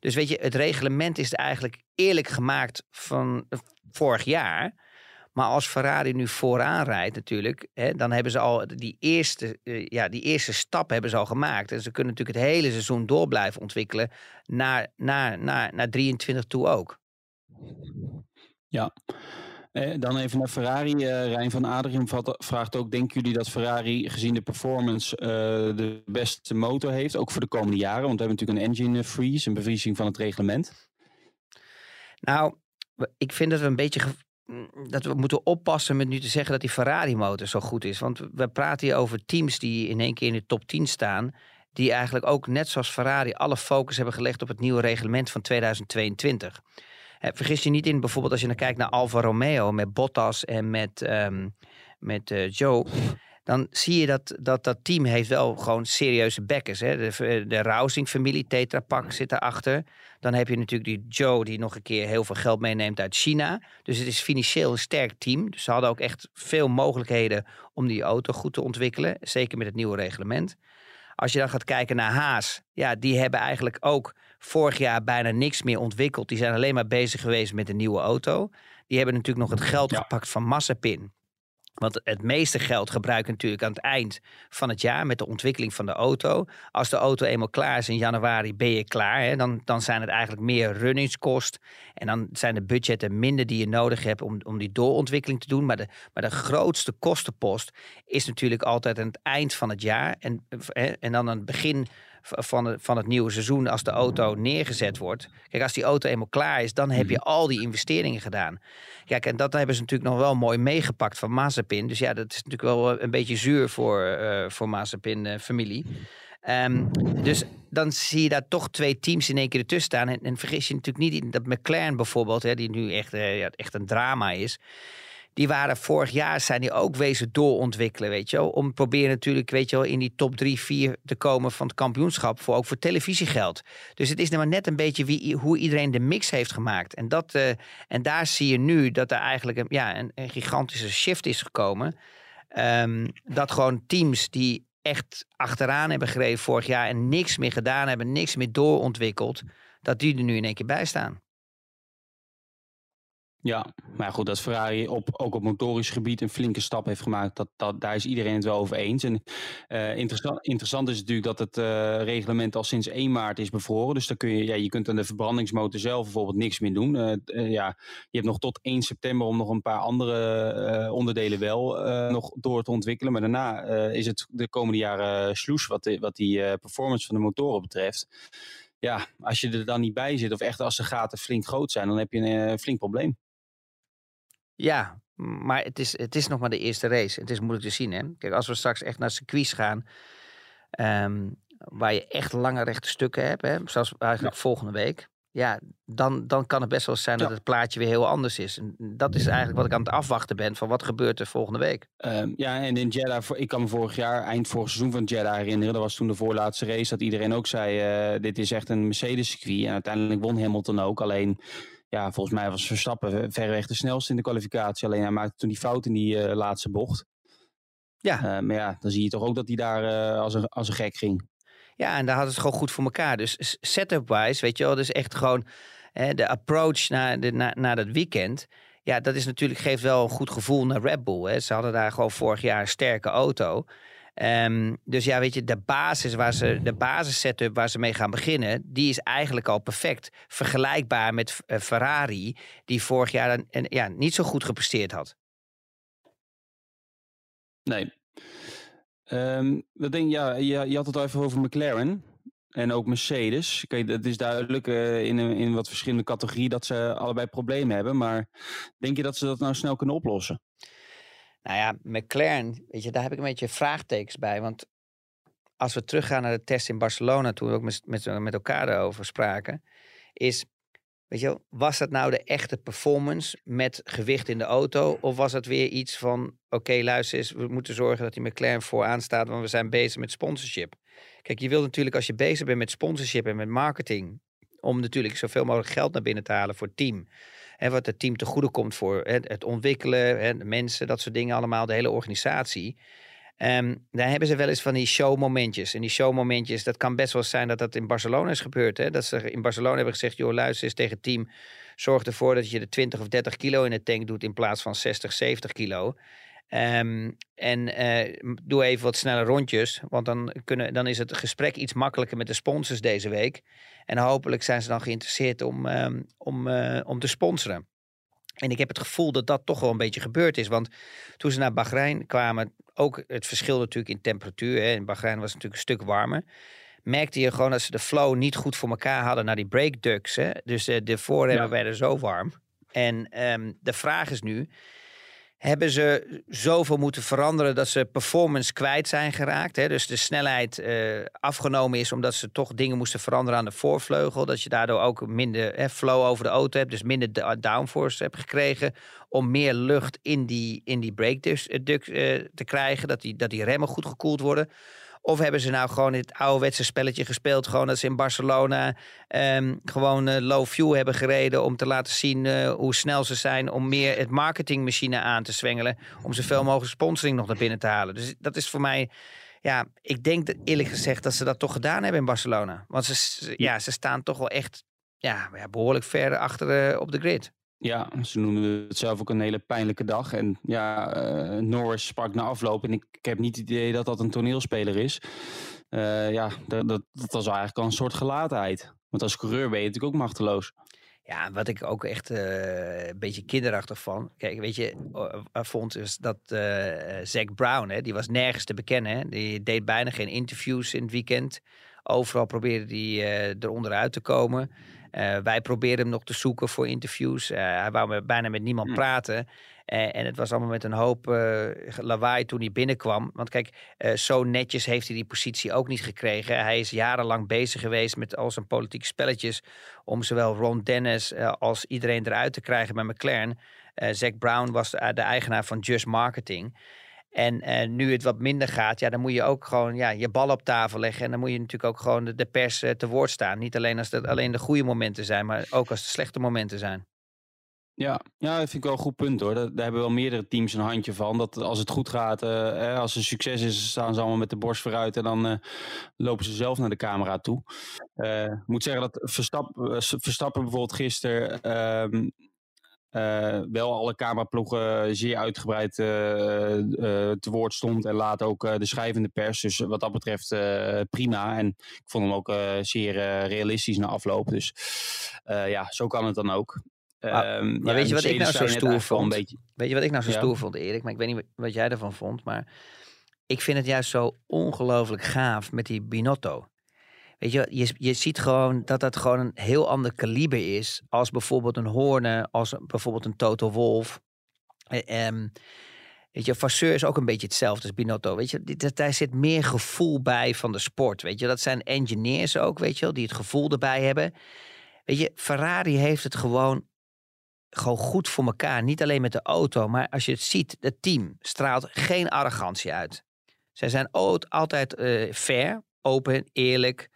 Dus weet je, het reglement is eigenlijk eerlijk gemaakt van vorig jaar. Maar als Ferrari nu vooraan rijdt natuurlijk, hè, dan hebben ze al die eerste, uh, ja, die eerste stap hebben ze al gemaakt. En ze kunnen natuurlijk het hele seizoen door blijven ontwikkelen naar, naar, naar, naar 23 toe ook. Ja. Eh, dan even naar Ferrari. Uh, Rijn van Adrien vraagt ook: Denken jullie dat Ferrari, gezien de performance, uh, de beste motor heeft? Ook voor de komende jaren? Want we hebben natuurlijk een engine freeze, een bevriezing van het reglement. Nou, ik vind dat we een beetje dat we moeten oppassen met nu te zeggen dat die Ferrari-motor zo goed is. Want we praten hier over teams die in één keer in de top 10 staan. Die eigenlijk ook net zoals Ferrari alle focus hebben gelegd op het nieuwe reglement van 2022. vergis je niet in, bijvoorbeeld als je dan kijkt naar Alfa Romeo met Bottas en met, um, met uh, Joe dan zie je dat, dat dat team heeft wel gewoon serieuze backers. Hè? De, de Rousing-familie, Tetra Pak zit erachter. Dan heb je natuurlijk die Joe die nog een keer heel veel geld meeneemt uit China. Dus het is financieel een sterk team. Dus ze hadden ook echt veel mogelijkheden om die auto goed te ontwikkelen. Zeker met het nieuwe reglement. Als je dan gaat kijken naar Haas, ja, die hebben eigenlijk ook vorig jaar bijna niks meer ontwikkeld. Die zijn alleen maar bezig geweest met een nieuwe auto. Die hebben natuurlijk nog het geld ja. gepakt van Massapin. Want het meeste geld gebruik je natuurlijk aan het eind van het jaar met de ontwikkeling van de auto. Als de auto eenmaal klaar is in januari, ben je klaar. Hè? Dan, dan zijn het eigenlijk meer runningskost. En dan zijn de budgetten minder die je nodig hebt om, om die doorontwikkeling te doen. Maar de, maar de grootste kostenpost is natuurlijk altijd aan het eind van het jaar. En, en dan aan het begin van, het, van het nieuwe seizoen als de auto neergezet wordt. Kijk, als die auto eenmaal klaar is, dan heb je al die investeringen gedaan. Kijk, en dat hebben ze natuurlijk nog wel mooi meegepakt van Mazepin. Dus ja, dat is natuurlijk wel een beetje zuur voor, uh, voor Mazepin-familie. Um, dus dan zie je daar toch twee teams in één keer ertussen staan. En, en vergis je natuurlijk niet dat McLaren bijvoorbeeld, hè, die nu echt, uh, ja, echt een drama is die waren vorig jaar zijn die ook wezen doorontwikkelen, weet je wel. Om proberen natuurlijk, weet je wel, in die top 3, 4 te komen van het kampioenschap. Voor, ook voor televisiegeld. Dus het is nou maar net een beetje wie, hoe iedereen de mix heeft gemaakt. En, dat, uh, en daar zie je nu dat er eigenlijk een, ja, een, gigantische shift is gekomen. Um, dat gewoon teams die echt achteraan hebben gereden vorig jaar en niks meer gedaan hebben, niks meer doorontwikkeld, dat die er nu in één keer bij staan. Ja, maar goed, dat Ferrari op, ook op motorisch gebied een flinke stap heeft gemaakt, dat, dat, daar is iedereen het wel over eens. En uh, interessant, interessant is natuurlijk dat het uh, reglement al sinds 1 maart is bevroren. Dus dan kun je, ja, je kunt aan de verbrandingsmotor zelf bijvoorbeeld niks meer doen. Uh, ja, je hebt nog tot 1 september om nog een paar andere onderdelen wel nog door te ontwikkelen. Maar daarna is het de komende jaren sloes wat, wat die performance van de motoren betreft. Ja, als je er dan niet bij zit, of echt als de gaten flink groot zijn, dan heb je een flink probleem. Ja, maar het is, het is nog maar de eerste race. Het is moeilijk te zien. Hè? Kijk, als we straks echt naar circuits gaan, um, waar je echt lange rechte stukken hebt, hè? zoals eigenlijk ja. volgende week. Ja, dan, dan kan het best wel zijn dat het plaatje weer heel anders is. En dat is eigenlijk wat ik aan het afwachten ben van wat gebeurt er volgende week. Um, ja, en in Jeddah, ik kan me vorig jaar, eind vorig seizoen van Jeddah herinneren. Dat was toen de voorlaatste race, dat iedereen ook zei, uh, dit is echt een Mercedes circuit. En uiteindelijk won Hamilton ook. Alleen ja, volgens mij was Verstappen verreweg de snelste in de kwalificatie. Alleen hij maakte toen die fout in die uh, laatste bocht. Ja. Uh, maar ja, dan zie je toch ook dat hij daar uh, als, een, als een gek ging. Ja, en daar hadden ze het gewoon goed voor elkaar. Dus setup-wise, weet je wel, dus echt gewoon hè, de approach naar, de, naar, naar dat weekend. Ja, dat is natuurlijk, geeft wel een goed gevoel naar Red Bull. Hè. Ze hadden daar gewoon vorig jaar een sterke auto. Um, dus ja, weet je, de basis waar ze, de basis setup waar ze mee gaan beginnen, die is eigenlijk al perfect. Vergelijkbaar met uh, Ferrari, die vorig jaar een, ja, niet zo goed gepresteerd had. Nee. Um, denk, ja, je, je had het al even over McLaren. En ook Mercedes. Kijk, het is duidelijk uh, in, in wat verschillende categorieën dat ze allebei problemen hebben. Maar denk je dat ze dat nou snel kunnen oplossen? Nou ja, McLaren, weet je, daar heb ik een beetje vraagtekens bij. Want als we teruggaan naar de test in Barcelona, toen we ook met, met, met elkaar erover spraken, is, weet je, was dat nou de echte performance met gewicht in de auto? Of was het weer iets van, oké, luister eens, we moeten zorgen dat die McLaren vooraan staat, want we zijn bezig met sponsorship. Kijk, je wilt natuurlijk als je bezig bent met sponsorship en met marketing, om natuurlijk zoveel mogelijk geld naar binnen te halen voor het team. Wat het team te goede komt voor het ontwikkelen, mensen, dat soort dingen allemaal, de hele organisatie. Um, daar hebben ze wel eens van die showmomentjes. En die showmomentjes, dat kan best wel zijn dat dat in Barcelona is gebeurd. Hè? Dat ze in Barcelona hebben gezegd, joh luister eens tegen het team. Zorg ervoor dat je de 20 of 30 kilo in de tank doet in plaats van 60, 70 kilo. Um, en uh, doe even wat snelle rondjes, want dan, kunnen, dan is het gesprek iets makkelijker met de sponsors deze week. En hopelijk zijn ze dan geïnteresseerd om, um, om, uh, om te sponsoren. En ik heb het gevoel dat dat toch wel een beetje gebeurd is. Want toen ze naar Bahrein kwamen, ook het verschil natuurlijk in temperatuur. Hè. In Bahrein was het natuurlijk een stuk warmer. Merkte je gewoon dat ze de flow niet goed voor elkaar hadden naar die brake ducts. Hè. Dus uh, de voorremmen ja. werden zo warm. En um, de vraag is nu, hebben ze zoveel moeten veranderen dat ze performance kwijt zijn geraakt. Hè? Dus de snelheid uh, afgenomen is omdat ze toch dingen moesten veranderen aan de voorvleugel. Dat je daardoor ook minder hè, flow over de auto hebt, dus minder downforce hebt gekregen. Om meer lucht in die, in die brake uh, te krijgen, dat die, dat die remmen goed gekoeld worden. Of hebben ze nou gewoon dit ouderwetse spelletje gespeeld? Gewoon dat ze in Barcelona um, gewoon uh, low fuel hebben gereden. Om te laten zien uh, hoe snel ze zijn. Om meer het marketingmachine aan te zwengelen. Om zoveel mogelijk sponsoring nog naar binnen te halen. Dus dat is voor mij. Ja, ik denk dat, eerlijk gezegd dat ze dat toch gedaan hebben in Barcelona. Want ze, ja, ze staan toch wel echt ja, behoorlijk ver achter uh, op de grid. Ja, ze noemen het zelf ook een hele pijnlijke dag. En ja, uh, Norris sprak na afloop. En ik, heb niet het idee dat dat een toneelspeler is. Uh, ja, dat, dat, dat, was eigenlijk al een soort gelatenheid. Want als coureur ben je natuurlijk ook machteloos. Ja, wat ik ook echt uh, een beetje kinderachtig van. Kijk, weet je, vond is dat Zack Brown, hè, die was nergens te bekennen. Hè. Die deed bijna geen interviews in het weekend. Overal probeerde hij eronder uit te komen. Uh, wij probeerden hem nog te zoeken voor interviews. Uh, hij wou bijna met niemand hm. praten. Uh, en het was allemaal met een hoop lawaai toen hij binnenkwam. Want kijk, zo netjes heeft hij die positie ook niet gekregen. Hij is jarenlang bezig geweest met al zijn politieke spelletjes. Om zowel Ron Dennis als iedereen eruit te krijgen bij McLaren. Eh Zack Brown was de, de eigenaar van Just Marketing. En eh, nu het wat minder gaat, ja, dan moet je ook gewoon ja, je bal op tafel leggen. En dan moet je natuurlijk ook gewoon de, pers eh, te woord staan. Niet alleen als het alleen de goede momenten zijn, maar ook als de slechte momenten zijn. Ja, ja, dat vind ik wel een goed punt hoor. Daar, daar hebben wel meerdere teams een handje van. Dat als het goed gaat, eh, als er succes is, staan ze allemaal met de borst vooruit en dan lopen ze zelf naar de camera toe. Ik moet zeggen dat Verstappen, Verstappen bijvoorbeeld gisteren eh, wel alle cameraploegen zeer uitgebreid eh, eh, te woord stond en laat ook eh, de schrijvende pers. Dus wat dat betreft eh, prima. En ik vond hem ook eh, zeer eh, realistisch na afloop. Dus eh, ja, zo kan het dan ook. Maar- Ehm, maar ja, weet je wat ik nou zo stoer vond? Beetje, Weet je wat ik nou zo Ja. stoer vond, Erik? Maar ik weet niet wat jij ervan vond. Maar ik vind het juist zo ongelooflijk gaaf met die Binotto. Weet je, je, je ziet gewoon dat dat gewoon een heel ander kaliber is. Als bijvoorbeeld een Horne, als bijvoorbeeld een Toto Wolf. Eh, ehm, weet je, Vasseur is ook een beetje hetzelfde als Binotto. Weet je, daar zit meer gevoel bij van de sport. Weet je, dat zijn engineers ook, weet je die het gevoel erbij hebben. Weet je, Ferrari heeft het gewoon gewoon goed voor elkaar. Niet alleen met de auto, maar als je het ziet, het team straalt geen arrogantie uit. Zij zijn altijd eh, fair, open, eerlijk.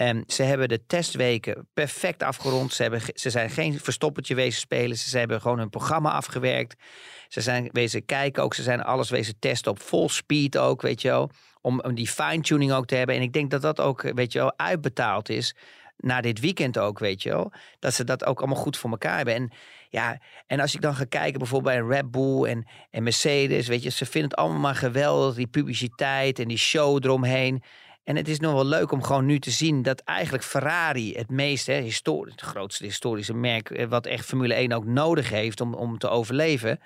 En ze hebben de testweken perfect afgerond. Ze, hebben, ze zijn geen verstoppertje wezen spelen. Ze hebben gewoon hun programma afgewerkt. Ze zijn wezen kijken ook. Ze zijn alles wezen testen op full speed ook, weet je wel. Om, om die fine-tuning ook te hebben. En ik denk dat dat ook, weet je wel, uitbetaald is. Na dit weekend ook, weet je wel. Dat ze dat ook allemaal goed voor elkaar hebben. En ja, en als ik dan ga kijken bijvoorbeeld bij Red Bull en, en Mercedes, weet je, ze vinden het allemaal maar geweldig, die publiciteit en die show eromheen. En het is nog wel leuk om gewoon nu te zien dat eigenlijk Ferrari het meest, hè, historisch, het grootste historische merk, eh, wat echt Formule 1 ook nodig heeft om, om te overleven,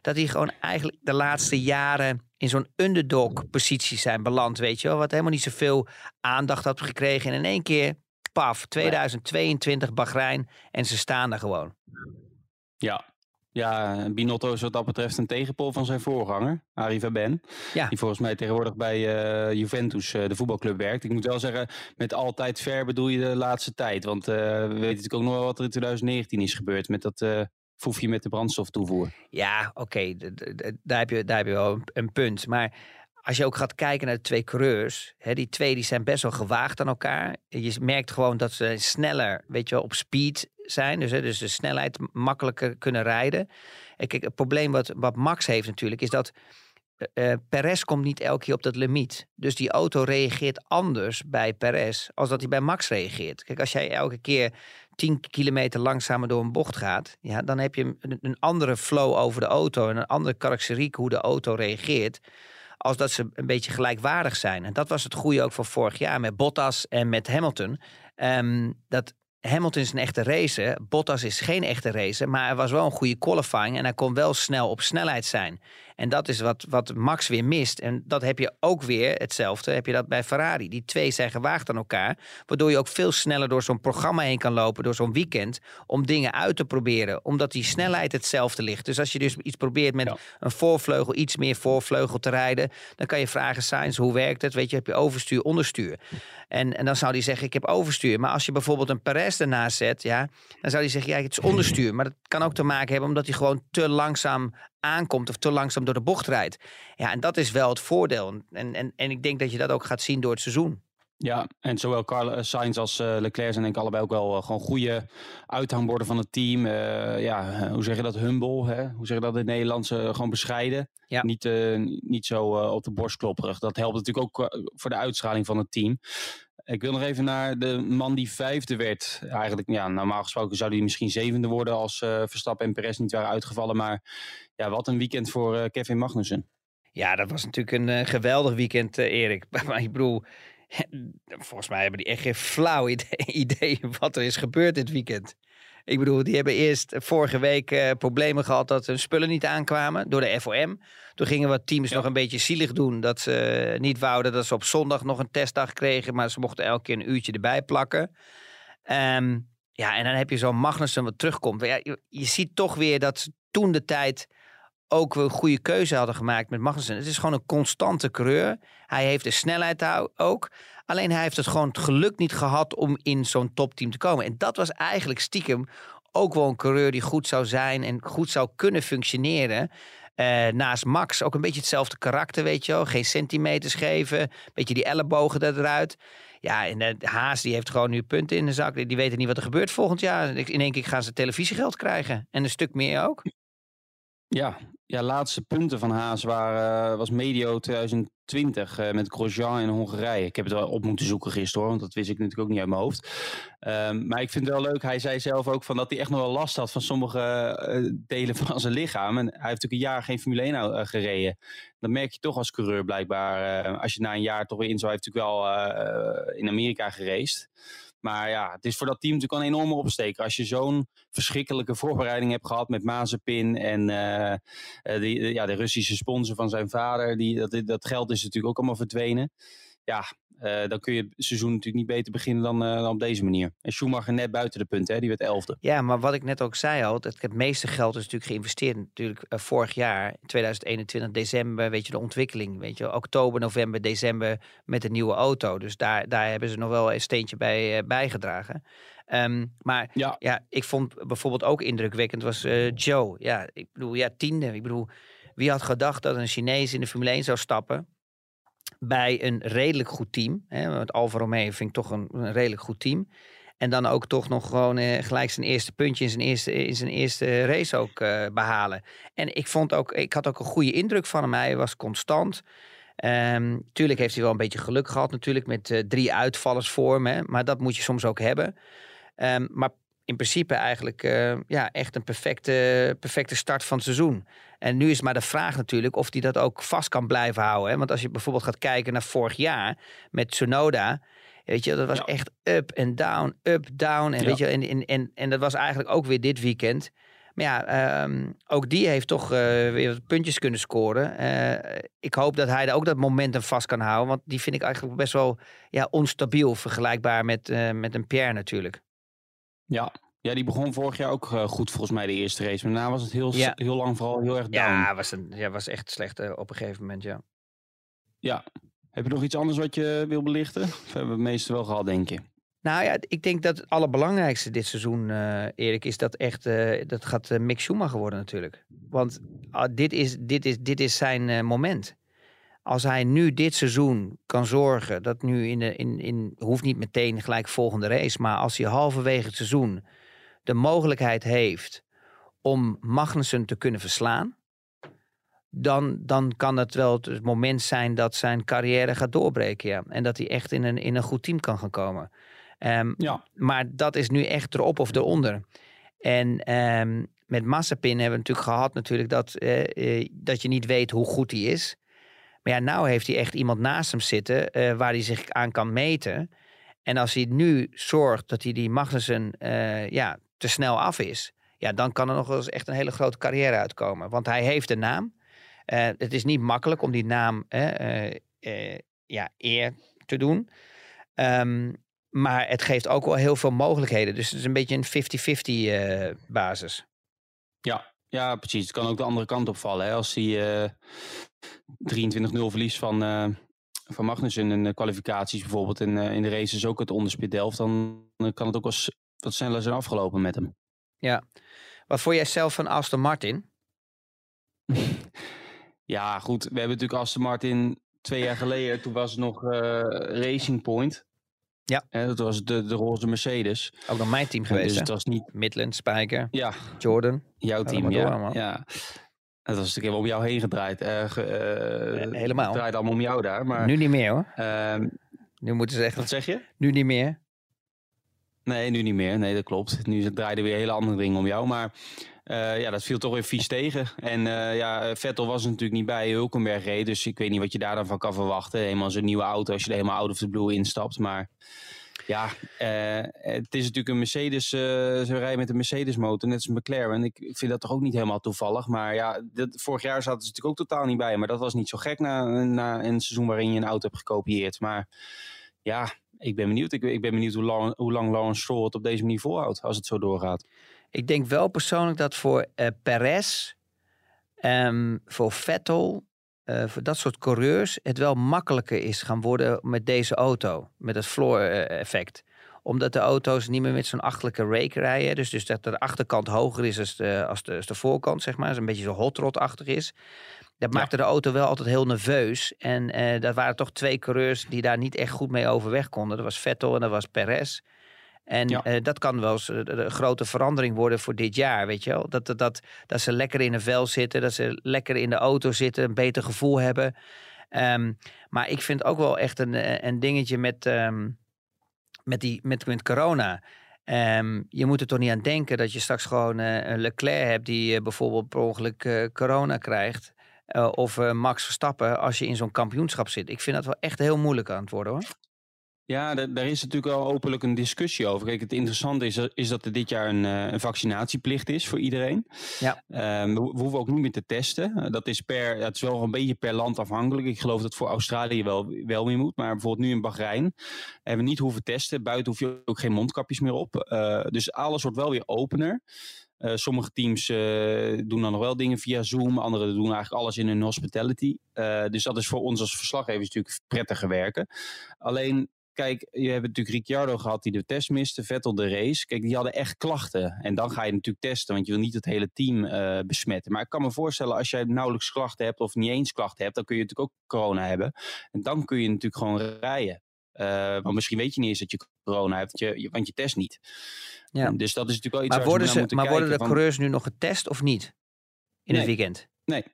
dat die gewoon eigenlijk de laatste jaren in zo'n underdog-positie zijn beland, weet je wel. Wat helemaal niet zoveel aandacht had gekregen. En in één keer, paf, 2022 Bahrein en ze staan er gewoon. ja. Ja, Binotto is wat dat betreft een tegenpol van zijn voorganger, Arie Verben. Ja. Die volgens mij tegenwoordig bij eh, Juventus, eh, de voetbalclub, werkt. Ik moet wel zeggen, met altijd ver bedoel je de laatste tijd. Want eh, we weten natuurlijk ook nog wel wat er in 2019 is gebeurd met dat foefje met de brandstoftoevoer. Ja, oké, daar, heb je, daar heb je wel een, een punt. Maar als je ook gaat kijken naar de twee coureurs, hè, die twee die zijn best wel gewaagd aan elkaar. Je merkt gewoon dat ze sneller, weet je wel, op speed zijn. Dus, hè, dus de snelheid makkelijker kunnen rijden. En kijk, het probleem wat, wat Max heeft natuurlijk, is dat eh, Perez komt niet elke keer op dat limiet. Dus die auto reageert anders bij Perez als dat hij bij Max reageert. Kijk, als jij elke keer 10 kilometer langzamer door een bocht gaat, ja, dan heb je een, een andere flow over de auto en een andere karakteriek hoe de auto reageert. Als dat ze een beetje gelijkwaardig zijn. En dat was het goede ook van vorig jaar met Bottas en met Hamilton. Ehm, dat Hamilton is een echte racer. Bottas is geen echte racer. Maar hij was wel een goede qualifying. En hij kon wel snel op snelheid zijn. En dat is wat, wat Max weer mist. En dat heb je ook weer hetzelfde. Heb je dat bij Ferrari. Die twee zijn gewaagd aan elkaar. Waardoor je ook veel sneller door zo'n programma heen kan lopen. Door zo'n weekend. Om dingen uit te proberen. Omdat die snelheid hetzelfde ligt. Dus als je dus iets probeert met Ja. een voorvleugel. Iets meer voorvleugel te rijden. Dan kan je vragen, Sainz, hoe werkt het? Weet je, heb je overstuur, onderstuur? En, en dan zou hij zeggen, ik heb overstuur. Maar als je bijvoorbeeld een Perez ernaast zet, ja, dan zou hij zeggen, ja, het is onderstuur. Maar dat kan ook te maken hebben omdat hij gewoon te langzaam aankomt of te langzaam door de bocht rijdt. Ja, en dat is wel het voordeel. En, en, en ik denk dat je dat ook gaat zien door het seizoen. Ja, en zowel Carlos Sainz als eh, Leclerc zijn denk ik allebei ook wel eh, gewoon goede uithangborden van het team. Eh, ja, eh, hoe zeg je dat? Humble, hè? Hoe zeg je dat in het Nederlands? Eh, gewoon bescheiden. Ja. Niet, eh, niet zo eh, op de borst klopperig. Dat helpt natuurlijk ook eh, voor de uitstraling van het team. Ik wil nog even naar de man die vijfde werd. Eigenlijk, ja, normaal gesproken zou hij misschien zevende worden als eh, Verstappen en Perez niet waren uitgevallen. Maar ja, wat een weekend voor eh, Kevin Magnussen. Ja, dat was natuurlijk een eh, geweldig weekend, Erik. Maar ik bedoel, volgens mij hebben die echt geen flauw idee, idee wat er is gebeurd dit weekend. Ik bedoel, die hebben eerst vorige week eh, problemen gehad dat hun spullen niet aankwamen door de FOM. Toen gingen wat teams nog een beetje zielig doen dat ze niet wouden dat ze op zondag nog een testdag kregen, maar ze mochten elke keer een uurtje erbij plakken. Ehm, ja, en dan heb je zo'n Magnussen wat terugkomt. Ja, je, je ziet toch weer dat ze toen de tijd ook een goede keuze hadden gemaakt met Magnussen. Het is gewoon een constante coureur. Hij heeft de snelheid ook. Alleen hij heeft het gewoon het geluk niet gehad om in zo'n topteam te komen. En dat was eigenlijk stiekem ook wel een coureur die goed zou zijn en goed zou kunnen functioneren. Eh, naast Max ook een beetje hetzelfde karakter, weet je wel. Geen centimeters geven, beetje die ellebogen eruit. Ja, en de Haas die heeft gewoon nu punten in de zak. Die weten niet wat er gebeurt volgend jaar. In één keer gaan ze televisiegeld krijgen. En een stuk meer ook. Ja, ja, laatste punten van Haas waren, was medio 2020 uh, met Grosjean in Hongarije. Ik heb het wel op moeten zoeken gisteren hoor, want dat wist ik natuurlijk ook niet uit mijn hoofd. Um, maar ik vind het wel leuk, hij zei zelf ook van dat hij echt nog wel last had van sommige uh, delen van zijn lichaam. En hij heeft natuurlijk een jaar geen Formule 1 uh, gereden. Dan merk je toch als coureur blijkbaar, eh, als je na een jaar toch weer in zou, heeft natuurlijk wel eh, in Amerika gereced. Maar ja, het is voor dat team natuurlijk een enorme opsteker. Als je zo'n verschrikkelijke voorbereiding hebt gehad met Mazepin en uh, die, ja, de Russische sponsor van zijn vader. Die, dat, dat geld is natuurlijk ook allemaal verdwenen. Ja, uh, dan kun je het seizoen natuurlijk niet beter beginnen dan, uh, dan op deze manier. En Schumacher net buiten de punten, hè? die werd elfde. Ja, maar wat ik net ook zei al, het, het meeste geld is natuurlijk geïnvesteerd natuurlijk uh, vorig jaar, 2021, december, weet je, de ontwikkeling, weet je, oktober, november, december met de nieuwe auto. Dus daar, daar hebben ze nog wel een steentje bij bijgedragen. Um, maar ja. ja. ik vond bijvoorbeeld ook indrukwekkend was Joe. Ja, ik bedoel, ja, tiende. Ik bedoel, wie had gedacht dat een Chinees in de Formule 1 zou stappen? Bij een redelijk goed team. Hè, want Alfa Romeo vind ik toch een, redelijk goed team. En dan ook toch nog gewoon eh, gelijk zijn eerste puntje in zijn eerste, in zijn eerste race ook uh, behalen. En ik vond ook, ik had ook een goede indruk van hem. Hij was constant. Um, tuurlijk heeft hij wel een beetje geluk gehad, natuurlijk, met uh, drie uitvallers voor me. Maar dat moet je soms ook hebben. Um, maar in principe eigenlijk uh, ja, echt een perfecte, perfecte start van het seizoen. En nu is maar de vraag natuurlijk of hij dat ook vast kan blijven houden. Hè? Want als je bijvoorbeeld gaat kijken naar vorig jaar met Tsunoda. Weet je, dat was ja. echt up en down, up, down. En, ja. weet je, en, en, en, en dat was eigenlijk ook weer dit weekend. Maar ja, um, ook die heeft toch uh, weer wat puntjes kunnen scoren. Uh, ik hoop dat hij ook dat momentum vast kan houden. Want die vind ik eigenlijk best wel ja, onstabiel. Vergelijkbaar met, uh, met een Pierre natuurlijk. Ja. Ja, die begon vorig jaar ook uh, goed volgens mij de eerste race. Maar daarna was het heel, ja. heel lang vooral heel erg down. Ja, was, een, ja, was echt slecht uh, op een gegeven moment, ja. Ja. Heb je nog iets anders wat je wil belichten? Of hebben we het meeste wel gehad, denk je? Nou ja, ik denk dat het allerbelangrijkste dit seizoen, uh, Erik, is dat echt, uh, dat gaat uh, Mick Schumacher worden natuurlijk. Want dit, is, dit, is, dit is zijn moment. Als hij nu dit seizoen kan zorgen, dat nu in, de, in, in, hoeft niet meteen gelijk volgende race, maar als hij halverwege het seizoen de mogelijkheid heeft om Magnussen te kunnen verslaan, dan, dan kan het wel het moment zijn dat zijn carrière gaat doorbreken. Ja. En dat hij echt in een, in een goed team kan gaan komen. Um, ja. Maar dat is nu echt erop of eronder. En um, met Massapin hebben we natuurlijk gehad natuurlijk dat, uh, uh, dat je niet weet hoe goed hij is. Maar ja, nou heeft hij echt iemand naast hem zitten uh, waar hij zich aan kan meten. En als hij nu zorgt dat hij die Magnussen ja, te snel af is, ja, dan kan er nog wel eens echt een hele grote carrière uitkomen. Want hij heeft de naam. Uh, het is niet makkelijk om die naam ja, eer te doen. Um, maar het geeft ook wel heel veel mogelijkheden. Dus het is een beetje een 50-50 basis. Ja, ja, precies. Het kan ook de andere kant opvallen. Hè? Als hij uh, 23-0 verliest van, uh, van Magnussen in de kwalificaties bijvoorbeeld. En in de races ook het onderspit Delft. Dan kan het ook wel wat zijn afgelopen met hem. Ja. Wat vond jij zelf van Aston Martin? ja, goed. We hebben natuurlijk Aston Martin twee jaar geleden. Toen was het nog uh, Racing Point. Ja. En dat was de, de roze Mercedes. Ook nog mijn team geweest. Dus het was niet... Midland, Spijker, ja. Jordan. Jouw team, ja. Door, ja. Het was natuurlijk helemaal om jou heen gedraaid. Uh, ge, uh, Helemaal. Het draaide allemaal om jou daar. Maar, nu niet meer hoor. Uh, nu moeten ze echt... Wat zeg je? Nu niet meer. Nee, nu niet meer. Nee, dat klopt. Nu draaiden weer hele andere dingen om jou. Maar uh, ja, dat viel toch weer vies tegen. En uh, ja, Vettel was er natuurlijk niet bij. Hulkenberg reed. Dus ik weet niet wat je daar dan van kan verwachten. Helemaal zo'n nieuwe auto als je er helemaal out of the blue instapt. Maar ja, uh, het is natuurlijk een Mercedes. ze rijden met een Mercedes motor, net als McLaren. Ik, ik vind dat toch ook niet helemaal toevallig. Maar ja, vorig jaar zaten ze natuurlijk ook totaal niet bij. Maar dat was niet zo gek na, na een seizoen waarin je een auto hebt gekopieerd. Maar ja, ik ben benieuwd. Ik, ik ben benieuwd hoe lang, hoe lang Lawrence Stroll het op deze manier volhoudt. Als het zo doorgaat. Ik denk wel persoonlijk dat voor uh, Perez, um, voor Vettel, uh, voor dat soort coureurs het wel makkelijker is gaan worden met deze auto. Met het floor effect. Omdat de auto's niet meer met zo'n achterlijke rake rijden. Dus, dus dat de achterkant hoger is als de, als de, als de voorkant, zeg maar. Dus een beetje zo hot rod-achtig is. Dat maakte de auto wel altijd heel nerveus. En eh, dat waren toch twee coureurs die daar niet echt goed mee overweg konden. Dat was Vettel en dat was Perez. En Ja. eh, dat kan wel eens eh, een grote verandering worden voor dit jaar, weet je wel. Dat, dat, dat, dat ze lekker in een vel zitten, dat ze lekker in de auto zitten, een beter gevoel hebben. Ehm, maar ik vind ook wel echt een, eh, een dingetje met, ehm, met, die, met, met corona. Ehm, je moet er toch niet aan denken dat je straks gewoon eh, een Leclerc hebt die eh, bijvoorbeeld per ongeluk eh, corona krijgt. Eh, of eh, Max Verstappen als je in zo'n kampioenschap zit. Ik vind dat wel echt heel moeilijk aan het worden hoor. Ja, da- daar is natuurlijk al openlijk een discussie over. Kijk, het interessante is, is dat er dit jaar een, eh, een vaccinatieplicht is voor iedereen. Ja. Ehm, we, we hoeven ook niet meer te testen. Eh, dat is per, het is wel een beetje per land afhankelijk. Ik geloof dat voor Australië wel, wel meer moet. Maar bijvoorbeeld nu in Bahrein hebben we niet hoeven testen. Buiten hoef je ook geen mondkapjes meer op. Eh, dus alles wordt wel weer opener. Eh, sommige teams eh, doen dan nog wel dingen via Zoom. Anderen doen eigenlijk alles in hun hospitality. Eh, dus dat is voor ons als verslaggevers natuurlijk prettiger werken. Alleen, kijk, je hebt natuurlijk Ricciardo gehad die de test miste. Vettel de race. Kijk, die hadden echt klachten. En dan ga je natuurlijk testen, want je wil niet het hele team besmetten. Maar ik kan me voorstellen, als jij nauwelijks klachten hebt of niet eens klachten hebt, dan kun je natuurlijk ook corona hebben. En dan kun je natuurlijk gewoon rijden. Eh, want misschien weet je niet eens dat je corona hebt, want je, je- want je test niet. Ja. Dus dat is natuurlijk wel iets Maar waar worden, ze, maar worden de van- coureurs nu nog getest of niet? In het weekend? Nee,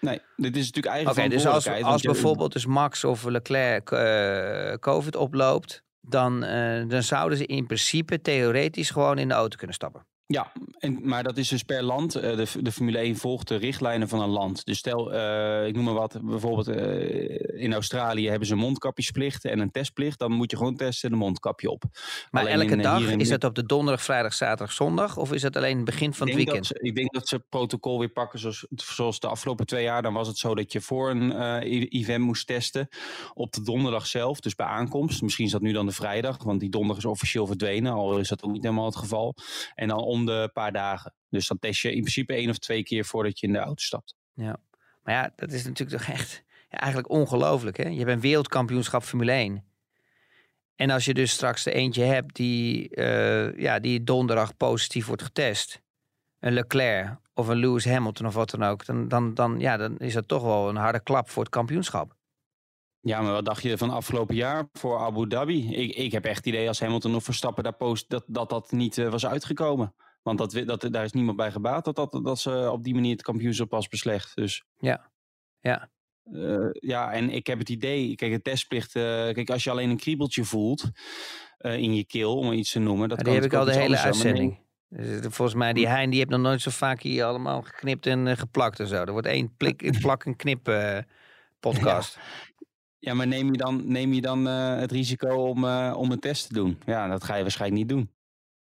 nee. Dit is natuurlijk eigen Oké, dus als, als bijvoorbeeld dus Max of Leclerc eh, COVID oploopt, dan, eh, dan zouden ze in principe theoretisch gewoon in de auto kunnen stappen. Ja, en, maar dat is dus per land. Eh, de, de Formule 1 volgt de richtlijnen van een land. Dus stel, eh, ik noem maar wat, bijvoorbeeld eh, in Australië hebben ze mondkapjesplicht en een testplicht. Dan moet je gewoon testen en een mondkapje op. Maar Alleen elke in, dag, in- is dat op de donderdag, vrijdag, zaterdag, zondag? Of is dat alleen het begin van het weekend? ze, ik denk dat ze het protocol weer pakken zoals, zoals de afgelopen twee jaar. Dan was het zo dat je voor een e- event moest testen op de donderdag zelf, dus bij aankomst. Misschien is dat nu dan de vrijdag, want die donderdag is officieel verdwenen. Al is dat ook niet helemaal het geval. En dan om de paar dagen. Dus dan test je in principe één of twee keer voordat je in de auto stapt. Maar ja, dat is natuurlijk toch echt ja, eigenlijk ongelooflijk. Hè? Je hebt een wereldkampioenschap Formule 1. En als je dus straks er eentje hebt die, eh, ja, die donderdag positief wordt getest. Een Leclerc of een Lewis Hamilton of wat dan ook. Dan, dan, dan, ja, dan is dat toch wel een harde klap voor het kampioenschap. Ja, maar wat dacht je van afgelopen jaar voor Abu Dhabi? Ik, ik heb echt het idee als Hamilton of Verstappen daar post dat dat, dat niet eh, was uitgekomen. Want dat, dat, daar is niemand bij gebaat dat, dat, dat ze op die manier het kampioenschap pas beslecht. Dus Ja, ja. Eh, ja, en ik heb het idee, kijk, het testplicht, eh, kijk, als je alleen een kriebeltje voelt eh, in je keel, om iets te noemen. Dat die kan heb ik al de hele uitzending. Dus, volgens mij, die Hein, die heeft nog nooit zo vaak hier allemaal geknipt en geplakt en zo. Er wordt één plik, plak en knip podcast. nee- Ja, maar neem je dan, neem je dan het risico om, om een test te doen? Ja, dat ga je waarschijnlijk niet doen.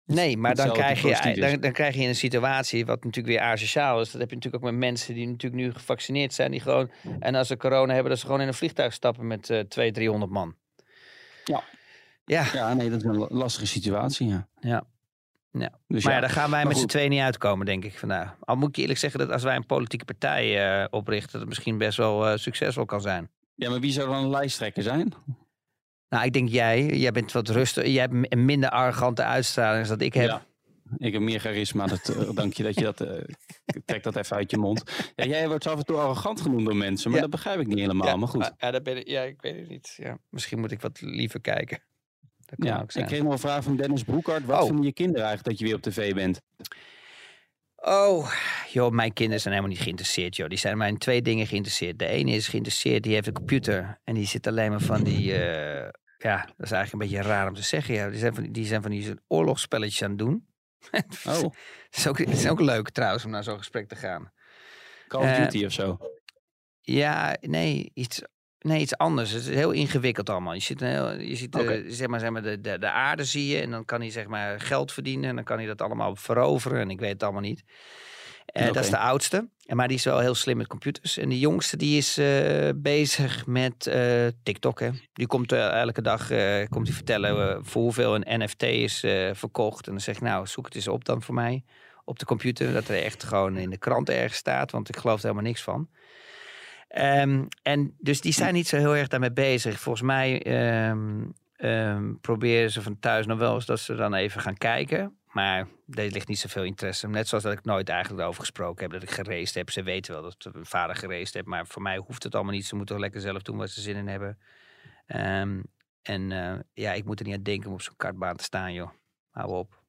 Nee, maar dan krijg, je, dan, dan krijg je een situatie wat natuurlijk weer asociaal is. Dat heb je natuurlijk ook met mensen die natuurlijk nu gevaccineerd zijn. Die gewoon, en als ze corona hebben, dat ze gewoon in een vliegtuig stappen met eh 200, 300 man. Ja. Ja, Ja, nee, dat is een la- lastige situatie, ja. Ja. Ja. Dus maar ja, ja, daar gaan wij met z'n tweeën niet uitkomen, denk ik vandaag. Al moet ik je eerlijk zeggen dat als wij een politieke partij eh, oprichten, dat het misschien best wel eh, succesvol kan zijn. ja, maar wie zou dan een lijsttrekker zijn? Nou, ik denk jij, jij bent wat rustiger, jij hebt een minder arrogante uitstraling dan ik heb. Ja. Ik heb meer charisma, dat, eh, dank je dat je dat... eh, trek dat even uit je mond. Ja, jij wordt af en toe arrogant genoemd door mensen, maar Ja. dat begrijp ik niet helemaal. maar goed. Ja, dat ben ik, ja, ik weet het niet. Ja, misschien moet ik wat liever kijken. Dat kan Ja, ook ik zijn. kreeg nog een vraag van Dennis Broekhart. Wat Oh. vinden je kinderen eigenlijk dat je weer op tv bent? Oh, joh, mijn kinderen zijn helemaal niet geïnteresseerd, joh. Die zijn maar in twee dingen geïnteresseerd. De ene is geïnteresseerd, die heeft een computer. En die zit alleen maar van die... eh, ja, dat is eigenlijk een beetje raar om te zeggen. Ja. Die, zijn van, die zijn van die oorlogsspelletjes aan het doen. Oh, Het is, ook, is ook leuk trouwens om naar zo'n gesprek te gaan. Call of Eh, Duty of zo. Ja, nee, iets, nee, iets anders. Het is heel ingewikkeld allemaal. Je ziet, heel, je ziet eh, Oké. zeg maar, zeg maar de, de, de aarde zie je. En dan kan hij zeg maar, geld verdienen. En dan kan hij dat allemaal veroveren. En ik weet het allemaal niet. Eh, Dat is de oudste. Maar die is wel heel slim met computers. En de jongste die is eh, bezig met eh, TikTok. Hè. Die komt elke dag komt die vertellen voor hoeveel een NFT is verkocht. En dan zeg ik, nou, zoek het eens op dan voor mij. Op de computer. Dat er echt gewoon in de krant ergens staat. Want ik geloof er helemaal niks van. Ehm, en dus die zijn niet zo heel erg daarmee bezig. Volgens mij ehm, ehm, proberen ze van thuis nog wel eens dat ze dan even gaan kijken. Maar er ligt niet zoveel interesse. Net zoals dat ik nooit eigenlijk over gesproken heb. Dat ik geraced heb. Ze weten wel dat mijn vader geraced heb. Maar voor mij hoeft het allemaal niet. Ze moeten toch lekker zelf doen waar ze zin in hebben. Ehm, en eh, ja, ik moet er niet aan denken om op zo'n kartbaan te staan, joh. Hou op.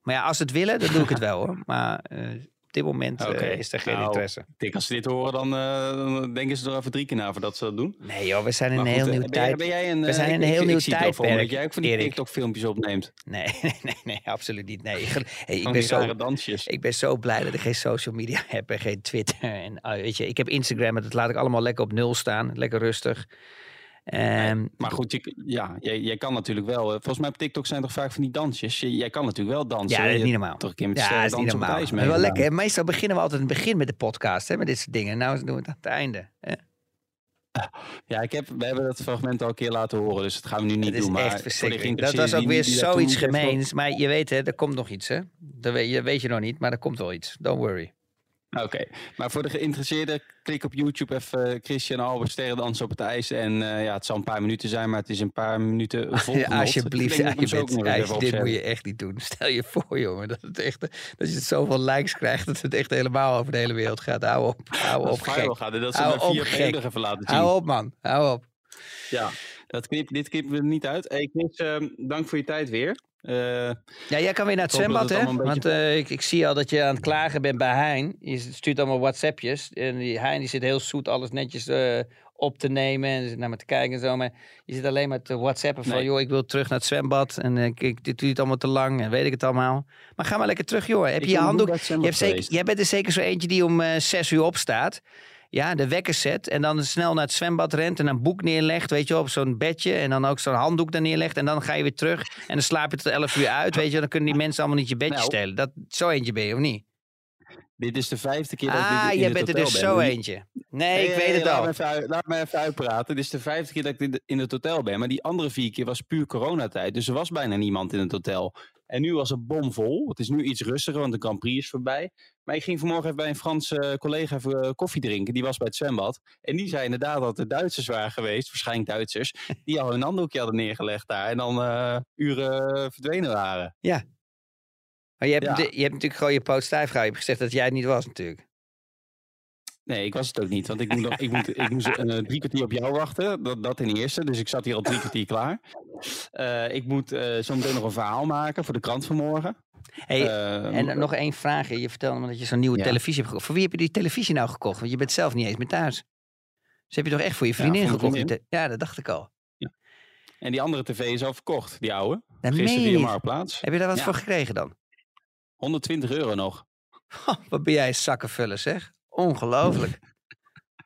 Maar ja, als ze het willen, dan doe ik het wel, hoor. Maar eh, dit moment eh, is er geen Nou, interesse. Ik denk als ze dit horen, dan, eh, dan denken ze er even drie keer na voordat ze dat doen. Nee joh, we zijn in een heel eh, nieuw tijd. ben jij een, we eh, zijn een heel nieuw tijdperk, Dat jij ook van die Erik. TikTok filmpjes opneemt. Nee, nee, nee, nee, absoluut niet. Nee, ik, hey, ik, ben zo, dansjes. ik ben zo blij dat ik geen social media heb en geen Twitter. En, ah, weet je, ik heb Instagram, maar dat laat ik allemaal lekker op nul staan. Lekker rustig. Ehm, Maar goed, je, ja, jij, jij kan natuurlijk wel. eh, Volgens mij op TikTok zijn toch vaak van die dansjes. Je- jij kan natuurlijk wel dansen. ja, dat is niet normaal. Toch een keer met Ja, sterren dat is niet normaal. mee. wel lekker. hè? Meestal beginnen we altijd in het begin met de podcast, hè, met dit soort dingen. Nou doen we het aan het einde. hè. Ja, ik heb, we hebben dat fragment al een keer laten horen, dus dat gaan we nu niet doen. Maar. Dat was ook weer die- zoiets gemeens. Maar je weet, hè, er komt nog iets, hè? Dat weet je, weet je nog niet, maar er komt wel iets. Don't worry. Oké, maar voor de geïnteresseerden, klik op YouTube even eh, Christian Albert sterren dansen op het ijs. En eh, ja, het zal een paar minuten zijn, maar het is een paar minuten vol. Ja, alsjeblieft, ja, je bent, dit moet je echt niet doen. Stel je voor, jongen, dat, het echt, dat je het zoveel likes krijgt dat het echt helemaal over de hele wereld gaat. Hou op, hou op, gek. gaat dat ze Hou op, PM gek. nog even laten zien. Hou op, man. Hou op. Ja, dat knip, dit knippen we niet uit. Hey Chris, ehm, dank voor je tijd weer. Eh, Ja, jij kan weer naar het zwembad, hè? Want eh, ik, ik zie al dat je aan het klagen bent bij Hein. Je stuurt allemaal WhatsAppjes. En die Hein die zit heel zoet alles netjes eh, op te nemen en naar me te kijken en zo. Maar je zit alleen maar te WhatsAppen van, Nee. joh, ik wil terug naar het zwembad. En ik, ik, dit duurt allemaal te lang en weet ik het allemaal. Maar ga maar lekker terug, joh. Heb ik je je handdoek? Je hebt zeker, jij bent er zeker zo eentje die om zes uur opstaat. Ja, de wekker zet en dan snel naar het zwembad rent en een boek neerlegt, weet je op zo'n bedje. En dan ook zo'n handdoek daar neerlegt en dan ga je weer terug. En dan slaap je tot elf uur uit, weet je. Dan kunnen die mensen allemaal niet je bedje Nou. stelen. Dat, zo eentje ben je, of niet? Dit is de vijfde keer dat ik dit Ah, in jij dit bent er hotel dus ben. zo je- eentje. Nee, ik Hey, weet hey, het laat al. Me even, uit- laat me even uitpraten. Dit is de vijfde keer dat ik in- in het hotel ben. Maar die andere vier keer was puur coronatijd. Dus er was bijna niemand in het hotel. En nu was het bomvol. Het is nu iets rustiger, want de Grand Prix is voorbij. Maar ik ging vanmorgen even bij een Franse collega even eh, koffie drinken. Die was bij het zwembad. En die zei inderdaad dat er Duitsers waren geweest. Waarschijnlijk Duitsers. Die al hun handdoekje hadden neergelegd daar. En dan eh, uren verdwenen waren. Maar je hebt, Ja. je hebt natuurlijk gewoon je poot stijf gehouden. Je hebt gezegd dat jij het niet was natuurlijk. Nee, ik was het ook niet. Want ik moet, nog, ik moet, ik moest eh, drie kwartier op jou wachten. Dat, dat ten eerste. Dus ik zat hier al drie kwartier klaar. Eh, ik moet eh, zo meteen nog een verhaal maken voor de krant vanmorgen. Hey, Eh, en nog één vraag. Je vertelde me dat je zo'n nieuwe Ja. televisie hebt gekocht. Voor wie heb je die televisie nou gekocht? Want je bent zelf niet eens meer thuis. Dus heb je toch echt voor je vriendin gekocht? die vriendin. Ja, dat dacht ik al. En die andere tv is al verkocht, die oude. Dat Gisteren via niet. Marktplaats. Heb je daar wat voor gekregen dan? 120 euro nog. Wat ben jij zakkenvullen zeg. Ongelooflijk.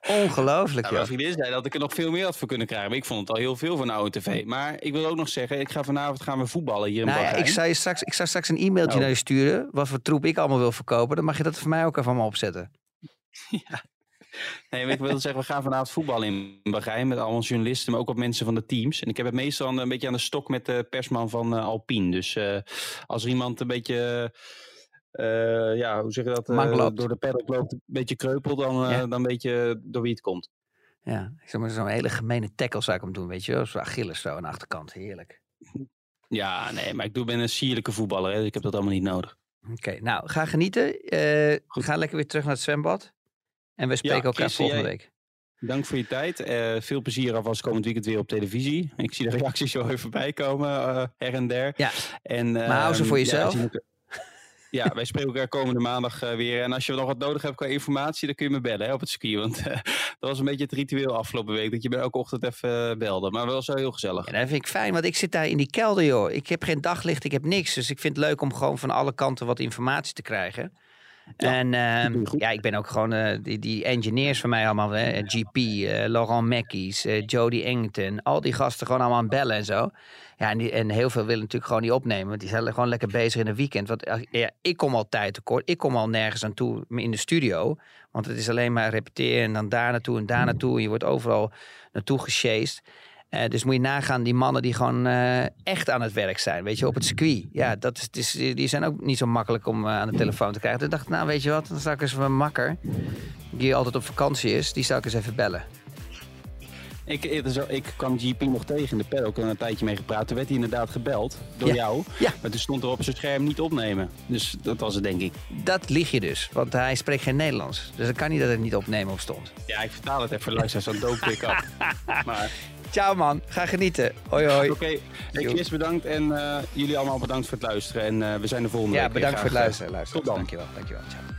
Ongelooflijk, Nou, mijn vriendin zei dat ik er nog veel meer had voor kunnen krijgen. Maar ik vond het al heel veel een oude tv. Maar ik wil ook nog zeggen, ik ga vanavond gaan we voetballen hier in Nou ja, ik zou je straks, ik zou straks een e-mailtje Oh. naar je sturen. Wat voor troep ik allemaal wil verkopen. Dan mag je dat voor mij ook even allemaal opzetten. Nee, maar ik wil zeggen, we gaan vanavond voetballen in Bahrein met allemaal journalisten, maar ook wat mensen van de teams. En ik heb het meestal een beetje aan de stok met de persman van eh, Alpine. Dus eh, als er iemand een beetje, eh, ja, hoe zeg je dat, eh, door de paddock loopt, een beetje kreupel, dan, eh, Ja. dan weet je door wie het komt. Ja, ik zeg maar zo'n hele gemene tackle zou ik hem doen, weet je wel. Zo'n Achilles zo aan de achterkant. Heerlijk. Ja, nee, maar ik doe, ben een sierlijke voetballer, hè, dus ik heb dat allemaal niet nodig. Oké, nou, ga genieten. Eh, Goed. ga lekker weer terug naar het zwembad. En we spreken elkaar Chris, volgende jij- week. Dank voor je tijd. Veel plezier alvast komend weekend weer op televisie. Ik zie de reacties zo even bij komen, eh, her en der. Ja. En, Maar hou ze ehm, voor jezelf. we Ja, wij spreken elkaar komende maandag eh, weer. En als je nog wat nodig hebt qua informatie, dan kun je me bellen hè, op het circuit. Want eh, dat was een beetje het ritueel afgelopen week. Dat je me elke ochtend even eh, belde. Maar wel zo heel gezellig. Ja, dat vind ik fijn, want ik zit daar in die kelder, joh. Ik heb geen daglicht, ik heb niks. Dus ik vind het leuk om gewoon van alle kanten wat informatie te krijgen. Ja, en ehm, ja, ik ben ook gewoon eh, die, die engineers van mij allemaal. Hè? GP, eh, Laurent Mackies, eh, Jody Engton. Al die gasten gewoon allemaal aan het bellen en zo. Ja, en, die, en heel veel willen natuurlijk gewoon niet opnemen. Want die zijn gewoon lekker bezig in een weekend. Want ja, ik kom al tijd tekort. Ik kom al nergens aan toe in de studio. Want het is alleen maar repeteren en dan daar naartoe en daar naartoe. En je wordt overal naartoe gesjeest. Eh, dus moet je nagaan, die mannen die gewoon eh, echt aan het werk zijn, weet je, op het circuit. Ja, dat is, is, die zijn ook niet zo makkelijk om eh, aan de telefoon te krijgen. Toen dacht ik, nou weet je wat, dan zou ik eens mijn makker, die altijd op vakantie is, die zou ik eens even bellen. Ik, ik, kwam GP nog tegen in de paddock en een tijdje mee gepraat. Toen werd hij inderdaad gebeld door Ja. jou. Ja. Maar toen stond er op zijn scherm niet opnemen. Dus dat was het denk ik. Dat lieg je dus, want hij spreekt geen Nederlands. Dus dan kan niet dat het niet opnemen op stond. Ja, ik vertaal het even luisteraars. Zo'n dope pick-up. maar Ciao man, ga genieten. Hoi hoi. oké, hey, Chris bedankt en eh, jullie allemaal bedankt voor het luisteren. En eh, we zijn de volgende Ja, week weer bedankt voor het graag, luisteren. eh, luisteren. Tot dan. Dankjewel, dankjewel. Ciao.